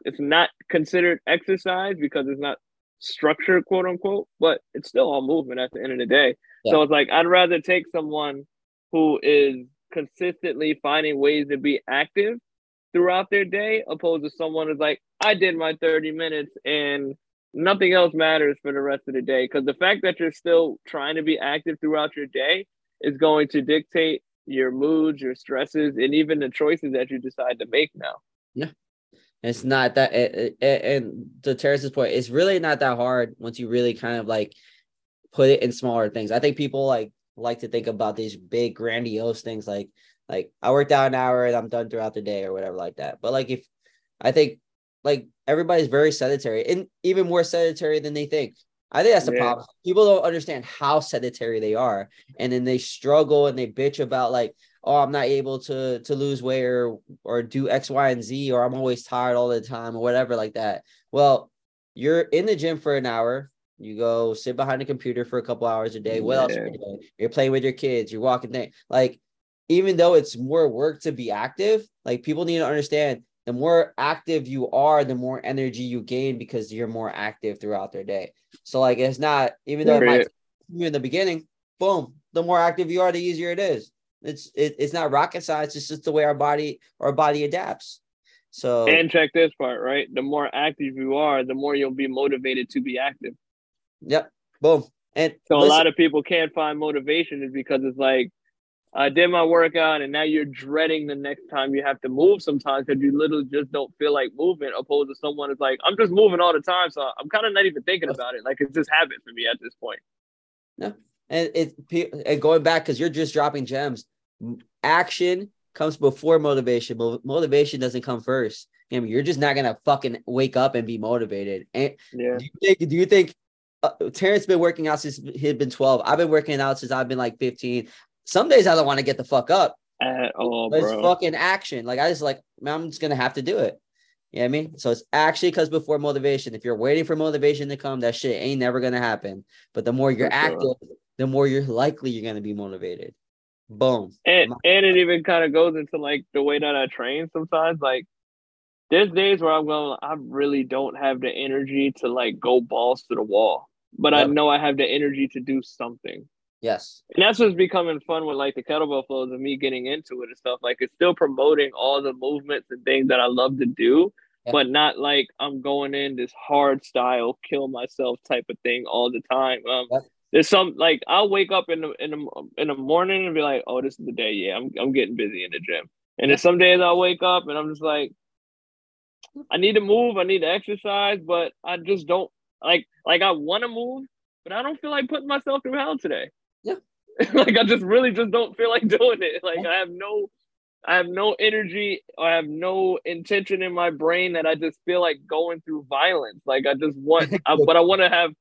it's not considered exercise because it's not structured, quote unquote, but it's still all movement at the end of the day. Yeah. So it's like I'd rather take someone who is consistently finding ways to be active throughout their day, opposed to someone who's like, I did my 30 minutes and nothing else matters for the rest of the day. Because the fact that you're still trying to be active throughout your day is going to dictate your moods, your stresses, and even the choices that you decide to make now. Yeah. It's not that, it, it, and to Terrence's point, it's really not that hard once you really kind of like put it in smaller things. I think people like like to think about these big grandiose things like like I worked out an hour and I'm done throughout the day or whatever like that. But like if I think like everybody's very sedentary and even more sedentary than they think. I think that's the yeah. problem. People don't understand how sedentary they are, and then they struggle and they bitch about like, oh, I'm not able to to lose weight or or do X, Y, and Z, or I'm always tired all the time or whatever like that. Well, you're in the gym for an hour. You go sit behind a computer for a couple hours a day. What yeah. else are you doing? You're playing with your kids. You're walking there. Like, even though it's more work to be active, like people need to understand the more active you are, the more energy you gain because you're more active throughout their day. So like it's not even though it might you in the beginning, boom, the more active you are, the easier it is. It's it, it's not rocket science. It's just the way our body our body adapts. So and check this part, right? The more active you are, the more you'll be motivated to be active. Yep. Boom. And so listen, a lot of people can't find motivation is because it's like I did my workout and now you're dreading the next time you have to move sometimes because you literally just don't feel like moving opposed to someone is like, I'm just moving all the time. So I'm kind of not even thinking about it. Like it's just habit for me at this point. No. And it and going back because you're just dropping gems. action comes before motivation. motivation doesn't come first. I mean, you're just not gonna fucking wake up and be motivated. And yeah. do you think? Do you think uh, Terrence been working out since he'd been 12? I've been working out since I've been like 15. Some days I don't want to get the fuck up at all, but bro. It's fucking action. Like I just like, man, I'm just gonna have to do it. You know what I mean? So it's actually because before motivation. If you're waiting for motivation to come, that shit ain't never gonna happen. But the more you're active, the more you're likely you're gonna be motivated. Boom. And and it even kind of goes into like the way that I train sometimes. Like there's days where I'm going, I really don't have the energy to like go balls to the wall, but yep. I know I have the energy to do something. Yes. And that's what's becoming fun with like the kettlebell flows and me getting into it and stuff. Like it's still promoting all the movements and things that I love to do, yep. but not like I'm going in this hard style, kill myself type of thing all the time. Um, yep. There's some like I'll wake up in the in the in the morning and be like, oh, this is the day. Yeah, I'm I'm getting busy in the gym. And then some days I'll wake up and I'm just like, I need to move, I need to exercise, but I just don't like like I want to move, but I don't feel like putting myself through hell today. <laughs> Like I just really just don't feel like <laughs> doing it. Like I have no I have no energy. I have no intention in my brain that I just feel like going through violence. Like I just want, <laughs> I, but I want to have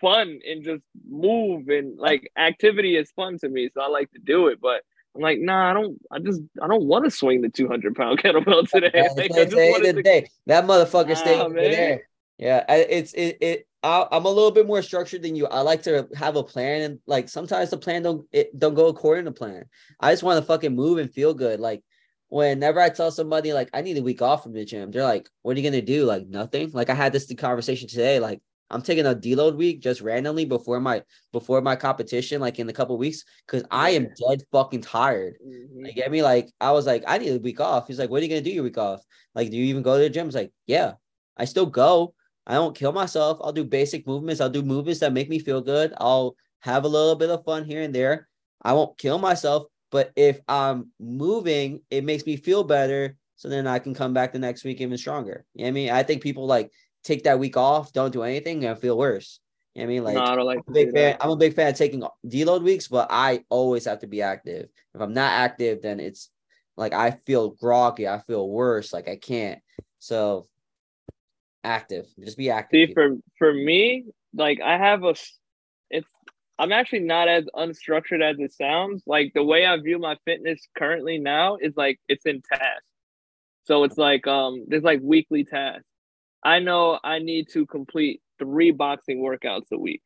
fun and just move and like activity is fun to me. So I like to do it. But I'm like, nah, I don't. I just I don't want to swing the 200 pound kettlebell today. Like, I just to... day. That motherfucker nah, stayed there. Yeah, it's it it. I, am a little bit more structured than you. I like to have a plan, and like sometimes the plan don't it don't go according to plan. I just want to fucking move and feel good. Like whenever I tell somebody like I need a week off from the gym, they're like, "What are you gonna do?" Like nothing. Like I had this conversation today. Like I'm taking a deload week just randomly before my before my competition, like in a couple weeks, because I am dead fucking tired. Mm-hmm. You get me? Like I was like, I need a week off. He's like, What are you gonna do your week off? Like, do you even go to the gym? I was like, Yeah, I still go. I don't kill myself. I'll do basic movements. I'll do movements that make me feel good. I'll have a little bit of fun here and there. I won't kill myself, but if I'm moving, it makes me feel better. So then I can come back the next week even stronger. You know I mean? I think people like take that week off, don't do anything, and feel worse. You know I mean, like, no, I like I'm a big fan. I'm a big fan of taking deload weeks, but I always have to be active. If I'm not active, then it's like I feel groggy. I feel worse. Like I can't. So active, just be active. See, for for me, like I have a, it's I'm actually not as unstructured as it sounds. Like the way I view my fitness currently now is like it's in tasks. So it's like um there's like weekly tasks. I know I need to complete three boxing workouts a week.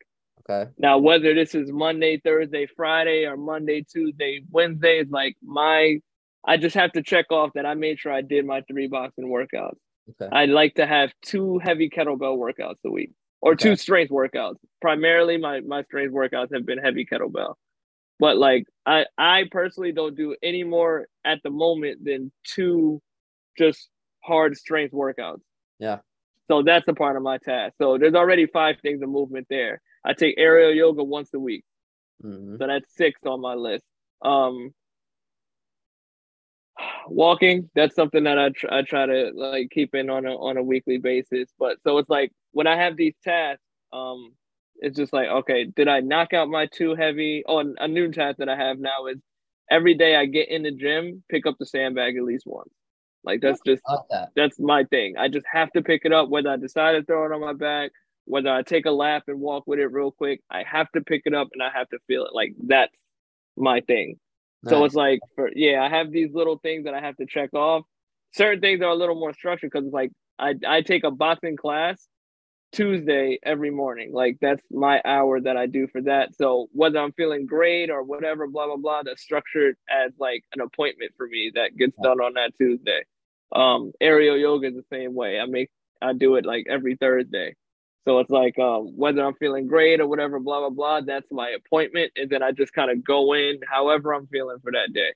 Okay. Now, whether this is Monday, Thursday, Friday, or Monday, Tuesday, Wednesday, is like my, I just have to check off that I made sure I did my three boxing workouts. Okay. I'd like to have two heavy kettlebell workouts a week or okay. two strength workouts. Primarily, my, my strength workouts have been heavy kettlebell. But like, I, I personally don't do any more at the moment than two just hard strength workouts. Yeah. So that's a part of my task. So there's already five things of movement there. I take aerial yoga once a week. Mm-hmm. So that's six on my list. Um, walking, that's something that I, tr- I try to like keep in on a, on a weekly basis. But so it's like when I have these tasks, um, it's just like, okay, did I knock out my two heavy? Oh, a new task that I have now is every day I get in the gym, pick up the sandbag at least once. Like that's just that. that's my thing. I just have to pick it up whether I decide to throw it on my back, whether I take a lap and walk with it real quick. I have to pick it up and I have to feel it. Like that's my thing. Nice. So it's like for yeah, I have these little things that I have to check off. Certain things are a little more structured because it's like I I take a boxing class Tuesday every morning. Like that's my hour that I do for that. So whether I'm feeling great or whatever, blah blah blah, that's structured as like an appointment for me that gets done on that Tuesday. Um, aerial yoga is the same way. I make I do it like every Thursday. So it's like um, whether I'm feeling great or whatever, blah blah blah. That's my appointment, and then I just kind of go in however I'm feeling for that day.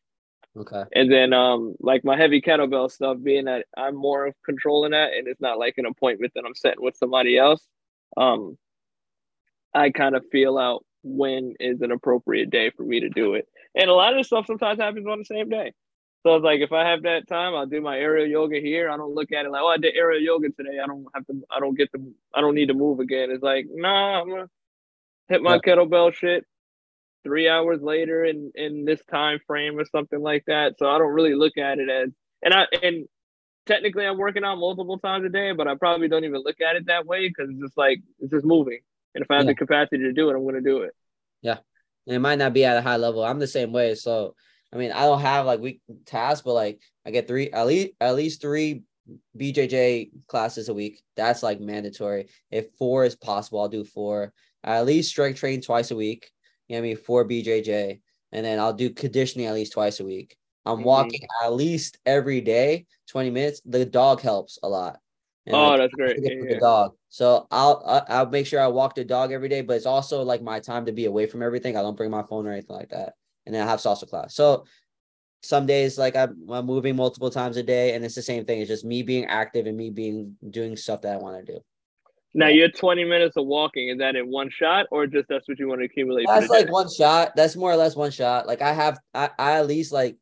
Okay. And then um, like my heavy kettlebell stuff, being that I'm more of controlling that, and it's not like an appointment that I'm setting with somebody else. Um, I kind of feel out when is an appropriate day for me to do it, and a lot of this stuff sometimes happens on the same day. So it's like if I have that time, I'll do my aerial yoga here. I don't look at it like, oh, I did aerial yoga today. I don't have to. I don't get to. I don't need to move again. It's like, nah, I'm gonna hit my yeah. kettlebell shit, three hours later in in this time frame or something like that. So I don't really look at it as and I and technically I'm working out multiple times a day, but I probably don't even look at it that way because it's just like it's just moving. And if I have yeah. the capacity to do it, I'm gonna do it. Yeah. And it might not be at a high level. I'm the same way. So I mean, I don't have like week tasks, but like I get three at least at least three BJJ classes a week. That's like mandatory. If four is possible, I'll do four. I at least strength train twice a week. You know I mean? Four BJJ. And then I'll do conditioning at least twice a week. I'm mm-hmm. walking at least every day, 20 minutes. The dog helps a lot. And oh, like, that's great. Yeah. The dog. So I'll I'll make sure I walk the dog every day, but it's also like my time to be away from everything. I don't bring my phone or anything like that. And then I have salsa class. So some days like I'm, I'm moving multiple times a day, and it's the same thing. It's just me being active and me being doing stuff that I want to do. Now you're 20 minutes of walking. Is that in one shot, or just that's what you want to accumulate? That's like day? one shot. That's more or less one shot. Like I have, I, I at least like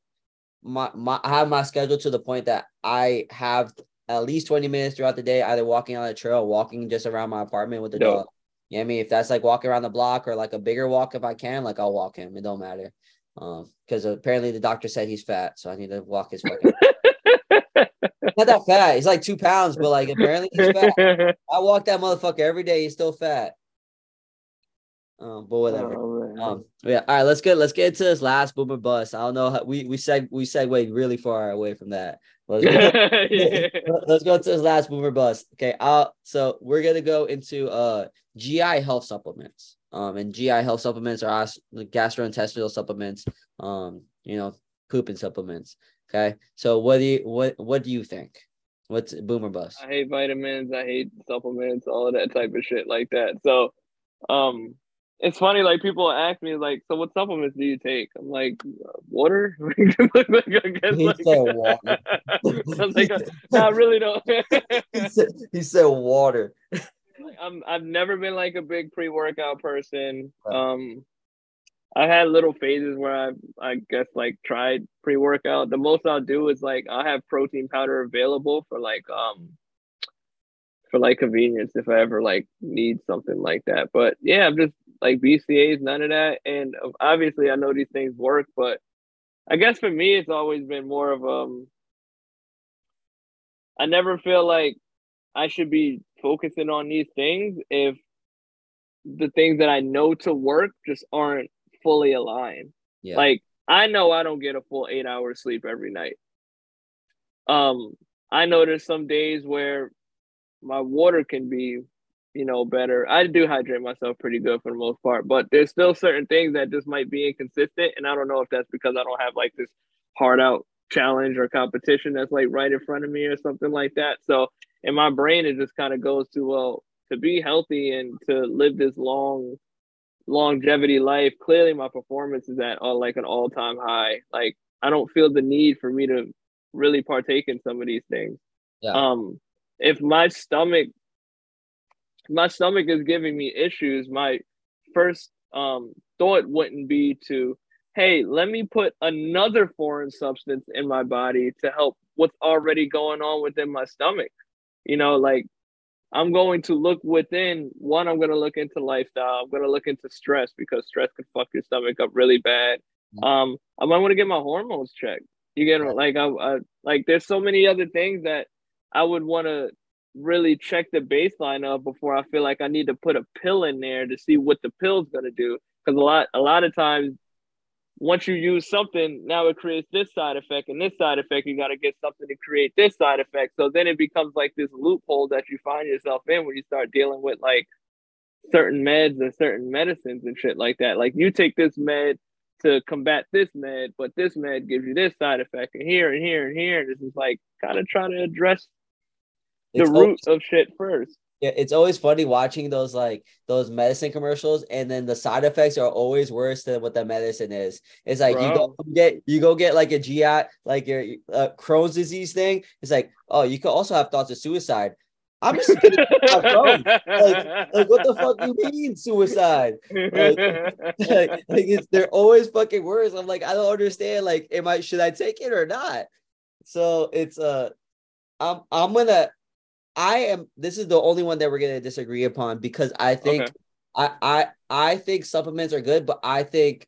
my my I have my schedule to the point that I have at least 20 minutes throughout the day, either walking on a trail, walking just around my apartment with the Dope. dog. You know what I mean? If that's like walking around the block or like a bigger walk, if I can, like I'll walk him. It don't matter. Um, because apparently the doctor said he's fat, so I need to walk his fucking. <laughs> Not that fat. He's like two pounds, but like apparently he's fat. <laughs> I walk that motherfucker every day. He's still fat. Um, but whatever. Oh, um, yeah. All right, let's get let's get into this last boomer bust. I don't know how we we seg we segued really far away from that. Let's go, yeah. <laughs> let's go to this last boomer bust. Okay. Uh, so we're gonna go into uh GI health supplements. Um, and GI health supplements are gastrointestinal supplements. Um, you know, pooping supplements. Okay. So what do you what what do you think? What's boomer bust? I hate vitamins. I hate supplements. All of that type of shit like that. So, um, it's funny. Like people ask me, like, so what supplements do you take? I'm like, water. <laughs> I guess he like, said water. <laughs> I like, I really don't. <laughs> he, said, he said water. I'm I've never been like a big pre workout person. Um, I had little phases where I I guess like tried pre workout. The most I'll do is like I'll have protein powder available for like um for like convenience if I ever like need something like that. But yeah, I'm just like BCAAs, none of that. And obviously I know these things work, but I guess for me it's always been more of um I never feel like I should be focusing on these things if the things that I know to work just aren't fully aligned. Yeah. Like I know I don't get a full eight hours sleep every night. Um, I know there's some days where my water can be, you know, better. I do hydrate myself pretty good for the most part, but there's still certain things that just might be inconsistent. And I don't know if that's because I don't have like this hard out challenge or competition that's like right in front of me or something like that. So in my brain, it just kind of goes to, well, to be healthy and to live this long longevity life, clearly my performance is at all like an all time high. Like I don't feel the need for me to really partake in some of these things. Yeah. Um, if my stomach, my stomach is giving me issues, my first um thought wouldn't be to, hey, let me put another foreign substance in my body to help what's already going on within my stomach. You know, like I'm going to look within one, I'm going to look into lifestyle. I'm going to look into stress because stress can fuck your stomach up really bad. Mm-hmm. Um, I might want to get my hormones checked. You get like I, I like there's so many other things that I would want to really check the baseline of before I feel like I need to put a pill in there to see what the pill's gonna do. Because a lot a lot of times once you use something, now it creates this side effect and this side effect. You got to get something to create this side effect. So then it becomes like this loophole that you find yourself in when you start dealing with like certain meds and certain medicines and shit like that. Like you take this med to combat this med, but this med gives you this side effect and here and here and here. And this is like kind of trying to address the it's root of shit first. Yeah, it's always funny watching those like those medicine commercials, and then the side effects are always worse than what the medicine is. It's like Bro. you go get you go get like a GI like your uh, Crohn's disease thing. It's like oh, you could also have thoughts of suicide. I'm just <laughs> like, like, what the fuck do you mean suicide? Like, <laughs> like, like they're always fucking worse. I'm like, I don't understand. Like, am I should I take it or not? So it's uh, I'm I'm gonna I am. This is the only one that we're gonna disagree upon because I think okay. I I I think supplements are good, but I think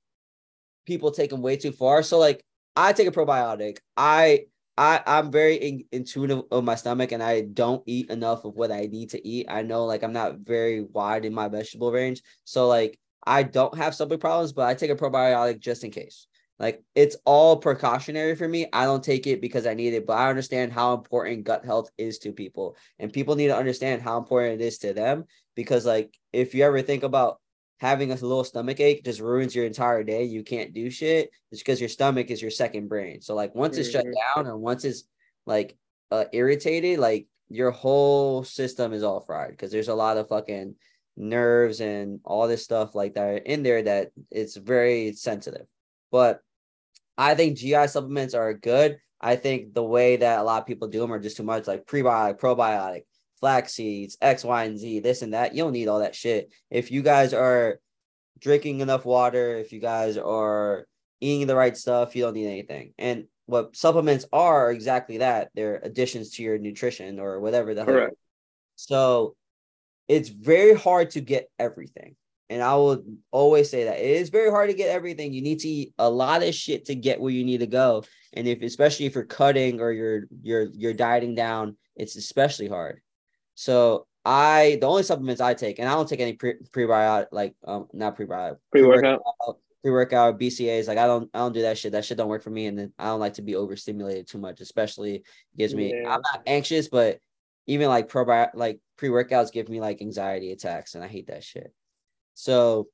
people take them way too far. So like I take a probiotic. I I I'm very in, intuitive of my stomach and I don't eat enough of what I need to eat. I know like I'm not very wide in my vegetable range. So like I don't have stomach problems, but I take a probiotic just in case. Like it's all precautionary for me. I don't take it because I need it, but I understand how important gut health is to people. And people need to understand how important it is to them because like if you ever think about having a little stomach ache just ruins your entire day. You can't do shit. It's because your stomach is your second brain. So like once it's shut mm-hmm. down and once it's like uh, irritated, like your whole system is all fried because there's a lot of fucking nerves and all this stuff like that in there that it's very sensitive. But I think GI supplements are good. I think the way that a lot of people do them are just too much, like prebiotic, probiotic, flax seeds, X, Y, and Z, this and that. You don't need all that shit. If you guys are drinking enough water, if you guys are eating the right stuff, you don't need anything. And what supplements are exactly that. They're additions to your nutrition or whatever the Correct. hell. So it's very hard to get everything. And I will always say that it is very hard to get everything. You need to eat a lot of shit to get where you need to go. And if especially if you're cutting or you're you're you're dieting down, it's especially hard. So I the only supplements I take, and I don't take any pre prebiotic like um not prebiotic pre workout pre workout BCAAs. Like I don't I don't do that shit. That shit don't work for me, and then I don't like to be overstimulated too much. Especially gives me yeah. I'm not anxious, but even like probiotic like pre workouts give me like anxiety attacks, and I hate that shit. So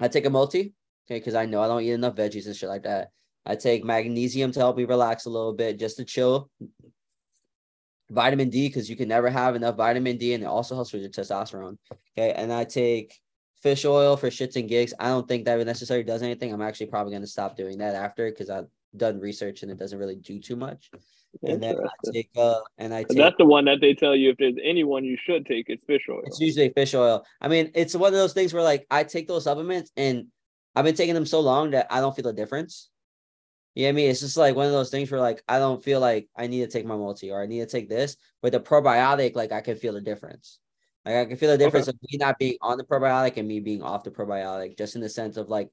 I take a multi, okay, because I know I don't eat enough veggies and shit like that. I take magnesium to help me relax a little bit, just to chill, vitamin D because you can never have enough vitamin D and it also helps with your testosterone. Okay. And I take fish oil for shits and gigs. I don't think that necessarily does anything. I'm actually probably going to stop doing that after because I've done research and it doesn't really do too much. And then I take uh and I take that's the one that they tell you if there's anyone you should take, it's fish oil. It's usually fish oil. I mean, it's one of those things where like I take those supplements and I've been taking them so long that I don't feel the difference. You know what I mean? It's just like one of those things where like I don't feel like I need to take my multi or I need to take this. But the probiotic, like I can feel the difference. Like I can feel the difference okay. of me not being on the probiotic and me being off the probiotic, just in the sense of like,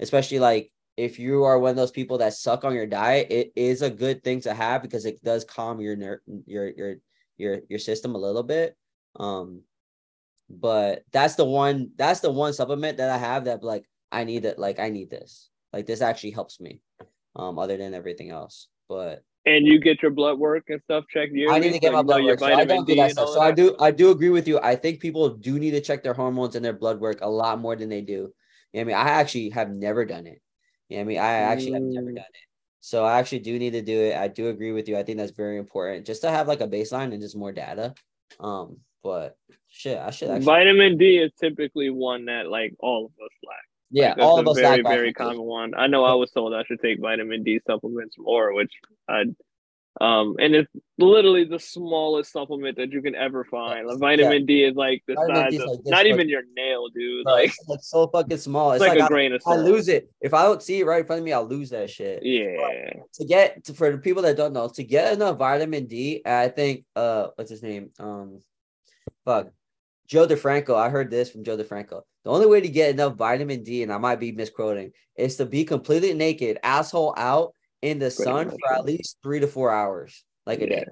especially like if you are one of those people that suck on your diet, it is a good thing to have because it does calm your ner- your your your your system a little bit. Um, but that's the one that's the one supplement that I have that like I need it like I need this like this actually helps me um, other than everything else. But and you get your blood work and stuff checked yearly. I need to get my blood work. So I don't do that stuff. So that. I do I do agree with you. I think people do need to check their hormones and their blood work a lot more than they do. I mean, I actually have never done it. You know I mean, I actually mm. have never done it. So I actually do need to do it. I do agree with you. I think that's very important just to have like a baseline and just more data. Um, but shit, I should actually vitamin D is typically one that like all of us lack. Yeah, like, all of us very very common one. I know I was told I should take vitamin D supplements more, which I um and it's literally the smallest supplement that you can ever find. Like vitamin yeah. D is like the vitamin size of like not even your nail, dude. like it's like so fucking small. It's, it's like, like, a I, grain of salt. I lose it if I don't see it right in front of me. I'll lose that shit. Yeah. But to get to, for the people that don't know, to get enough vitamin D, I think uh what's his name um fuck Joe DeFranco. I heard this from Joe DeFranco. The only way to get enough vitamin D, and I might be misquoting, is to be completely naked, asshole out in the sun for at least three to four hours, like a yeah. day.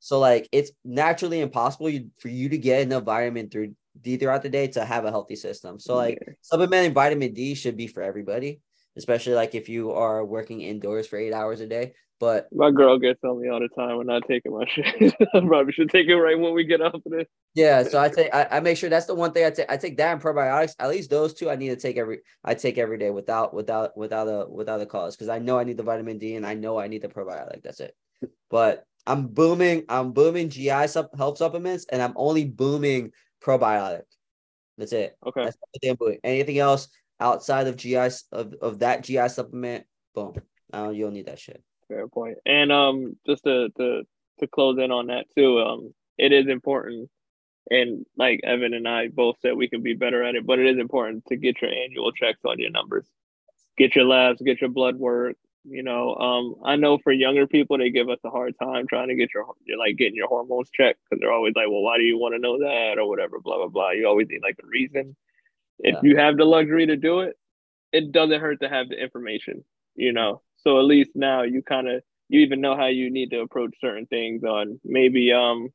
So like it's naturally impossible for you to get enough vitamin through D throughout the day to have a healthy system. So like yeah. supplementing vitamin D should be for everybody, especially like if you are working indoors for eight hours a day. But my girl gets on me all the time when not taking my <laughs> shit. I probably should take it right when we get off of this. Yeah, so I take I, I make sure that's the one thing I take. I take that and probiotics. At least those two I need to take every I take every day without without without a without a cause because I know I need the vitamin D and I know I need the probiotic. That's it. But I'm booming. I'm booming GI health supplements and I'm only booming probiotic. That's it. Okay. That's I'm booming. Anything else outside of GI of, of that GI supplement? Boom. I don't, you don't need that shit fair point. And um, just to to to close in on that too, um, it is important, and like Evan and I both said, we can be better at it. But it is important to get your annual checks on your numbers, get your labs, get your blood work. You know, um, I know for younger people, they give us a hard time trying to get your, your like getting your hormones checked because they're always like, well, why do you want to know that or whatever, blah blah blah. You always need like a reason. if Yeah. you have the luxury to do it, it doesn't hurt to have the information, you know. So at least now you kind of you even know how you need to approach certain things on maybe um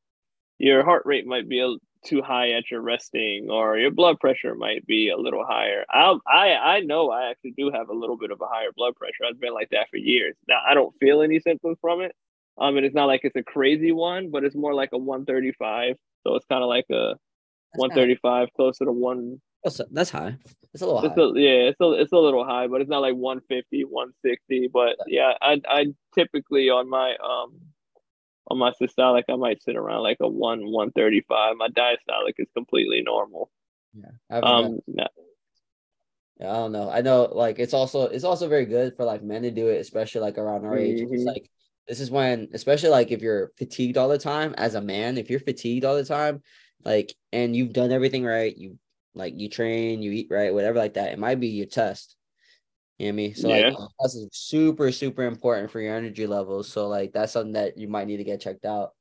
your heart rate might be a, too high at your resting or your blood pressure might be a little higher. I I I know I actually do have a little bit of a higher blood pressure. I've been like that for years. Now I don't feel any symptoms from it. Um and it's not like it's a crazy one, but it's more like a 135. So it's kind of like a 135 closer to one That's, that's high. It's a little it's high. a, yeah, it's a it's a little high, but it's not like 150, 160. But yeah, I I typically on my um on my systolic I might sit around like a one 135. My diastolic is completely normal. yeah. I Um Yeah, I don't know. I know like it's also it's also very good for like men to do it, especially like around our age. It's Mhm. like this is when, especially like if you're fatigued all the time as a man, if you're fatigued all the time, like and you've done everything right, you like you train, you eat right, whatever like that, it might be your test. You know what I mean? So Yeah. like that's super, super important for your energy levels. So like that's something that you might need to get checked out.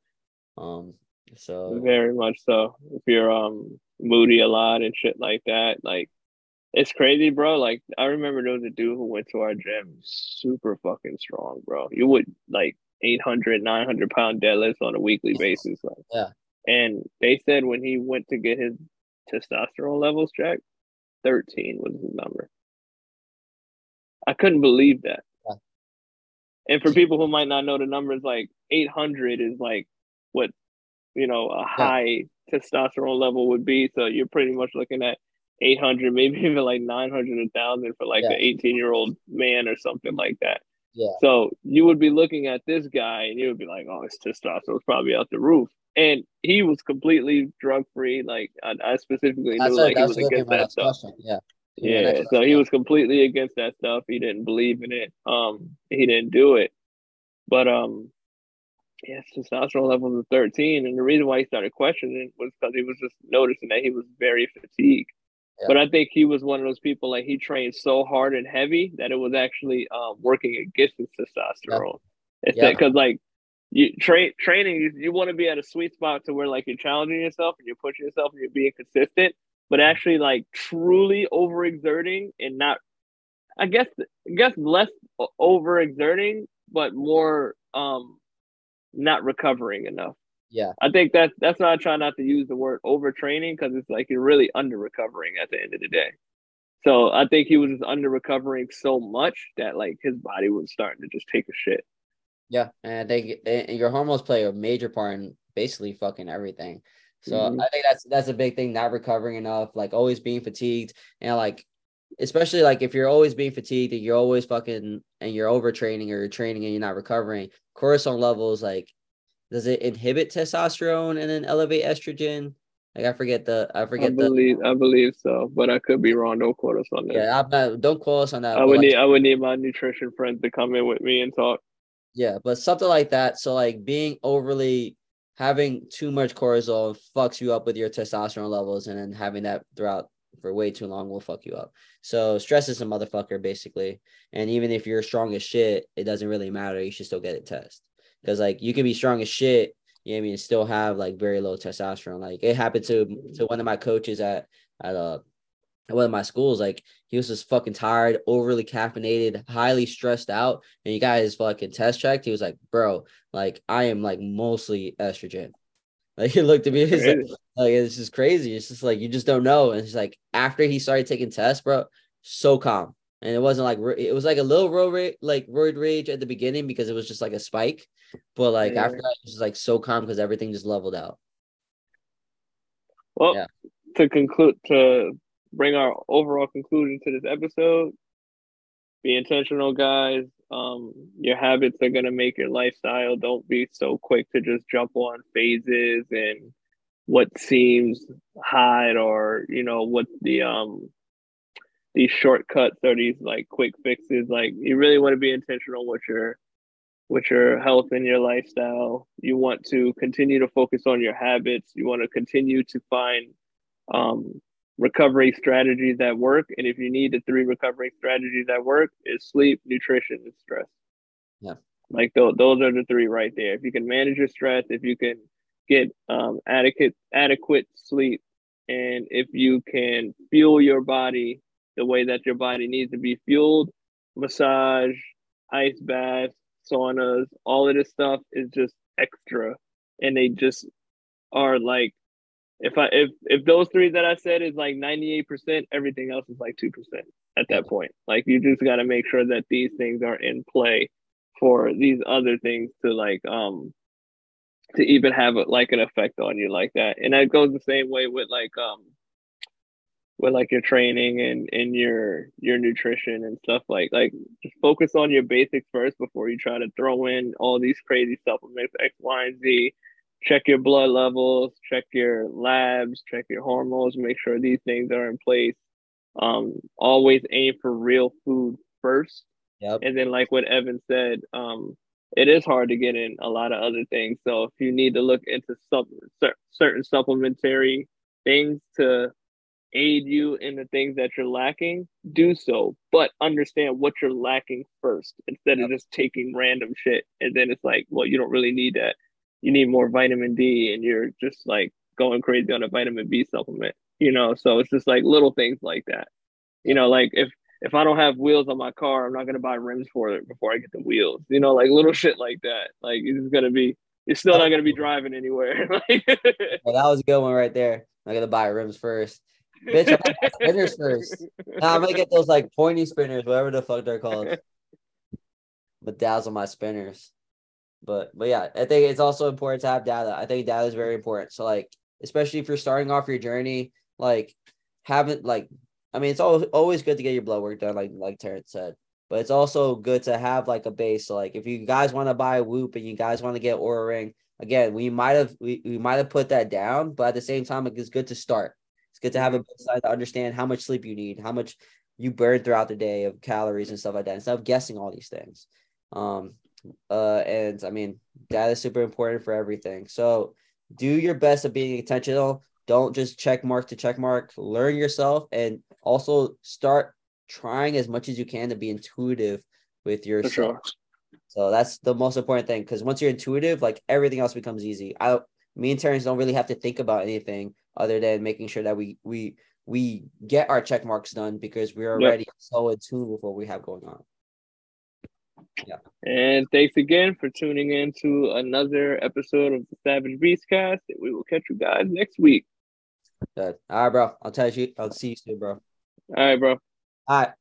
Um so very much so. If you're um moody a lot and shit like that, like it's crazy, bro. Like I remember there was a dude who went to our gym, super fucking strong, bro. You would like 800, 900 pound deadlifts on a weekly <laughs> basis. Like, Yeah. And they said when he went to get his testosterone levels checked, 13 was the number. I couldn't believe that. Yeah. And for people who might not know the numbers, like 800 is like what, you know, a high testosterone level would be. So you're pretty much looking at 800, maybe even like 900, 1,000 for like Yeah. an 18 year old man or something like that. yeah. So you would be looking at this guy and you would be like, oh, his testosterone's probably out the roof. And he was completely drug free. Like I, I specifically That's knew like he was against that stuff. question. Yeah. Yeah, Yeah, so he was completely against that stuff. He didn't believe in it. Um, he didn't do it. But um, yeah, testosterone levels was thirteen, and the reason why he started questioning was because he was just noticing that he was very fatigued. Yeah. But I think he was one of those people like he trained so hard and heavy that it was actually um working against his testosterone. It's Yeah. because like you train training, you, you want to be at a sweet spot to where like you're challenging yourself and you're pushing yourself and you're being consistent but actually like truly overexerting and not I guess I guess less overexerting but more um not recovering enough. Yeah. I think that's that's why I try not to use the word overtraining because it's like you're really under recovering at the end of the day. So I think he was just under recovering so much that like his body was starting to just take a shit. Yeah, and I think and your hormones play a major part in basically fucking everything. So Mhm. I think that's that's a big thing. Not recovering enough, like always being fatigued, and like especially like if you're always being fatigued and you're always fucking and you're overtraining or you're training and you're not recovering, cortisol levels like does it inhibit testosterone and then elevate estrogen? Like I forget the I I forget the believe I believe so, but I could be wrong. Don't quote us on that. yeah. I'm not, don't quote us on that. I would like, need I would need my nutrition friends to come in with me and talk. Yeah, but something like that. So like being overly having too much cortisol fucks you up with your testosterone levels, and then having that throughout for way too long will fuck you up. So stress is a motherfucker basically. And even if you're strong as shit, it doesn't really matter. You should still get it tested because like you can be strong as shit. You know what I mean? Still have like very low testosterone. Like it happened to to one of my coaches at at uh at one of my schools. Like he was just fucking tired, overly caffeinated, highly stressed out. And you got his fucking test checked. He was like, bro, like I am like mostly estrogen. <laughs> Like he looked at me, he's like, like it's just crazy. It's just like you just don't know. And it's like after he started taking tests, bro, so calm. And it wasn't like it was like a little road rage, like road rage at the beginning because it was just like a spike. But like Yeah. after that, it was like so calm because everything just leveled out. Well, Yeah. to conclude, to bring our overall conclusion to this episode, be intentional, guys. Um, your habits are gonna make your lifestyle. Don't be so quick to just jump on phases and what seems hot or you know what the um these shortcuts or these like quick fixes. Like you really want to be intentional with your with your health and your lifestyle. You want to continue to focus on your habits. You want to continue to find um, recovery strategies that work. And if you need the three recovery strategies that work, is sleep, nutrition, and stress. Yeah. Like those, those are the three right there. If you can manage your stress, if you can get um, adequate adequate sleep, And if you can fuel your body the way that your body needs to be fueled, massage, ice baths, saunas, all of this stuff is just extra. And they just are like if I if if those three that I said is like 98%, everything else is like 2% at that point. Like you just gotta make sure that these things are in play for these other things to like um to even have a, like an effect on you like that. And that goes the same way with like um with like your training and and your your nutrition and stuff like like just focus on your basics first before you try to throw in all these crazy supplements X, Y, and Z. Check your blood levels, check your labs, check your hormones, make sure these things are in place. Um, always aim for real food first. Yep. And then like what Evan said, um, it is hard to get in a lot of other things. So if you need to look into some certain supplementary things to aid you in the things that you're lacking, do so. But understand what you're lacking first instead yep. of just taking random shit. And then it's like, well, you don't really need that. You need more vitamin D, and you're just like going crazy on a vitamin B supplement. You know, so it's just like little things like that. You know, like if if I don't have wheels on my car, I'm not gonna buy rims for it before I get the wheels. You know, like little shit like that. Like it's gonna be, it's still not gonna be driving anywhere. <laughs> well, that was a good one right there. I'm gonna buy rims first. Bitch, I'm gonna spinners first. <laughs> Nah, I'm gonna get those like pointy spinners, whatever the fuck they're called. <laughs> But dazzle my spinners. But but yeah, I think it's also important to have data. I think data is very important. So like, especially if you're starting off your journey, like having like I mean, it's always always good to get your blood work done, like like Terrence said. But it's also good to have like a base. So like if you guys want to buy a whoop and you guys want to get Oura ring, again, we might have we, we might have put that down, but at the same time, it's good to start. It's good to have a baseline to understand how much sleep you need, how much you burn throughout the day of calories and stuff like that, instead of guessing all these things. Um, uh, and I mean, that is super important for everything. So do your best at being intentional. Don't just check mark to check mark. Learn yourself and also start trying as much as you can to be intuitive with yourself. Sure. So that's the most important thing because once you're intuitive, like everything else becomes easy. I me and Terrence don't really have to think about anything other than making sure that we we we get our check marks done because we're already yep. so in tune with what we have going on. Yeah. And thanks again for tuning in to another episode of the Savage Beast Cast. We will catch you guys next week. Good. All right, bro. I'll tell you. I'll see you soon, bro. All right, bro. All right.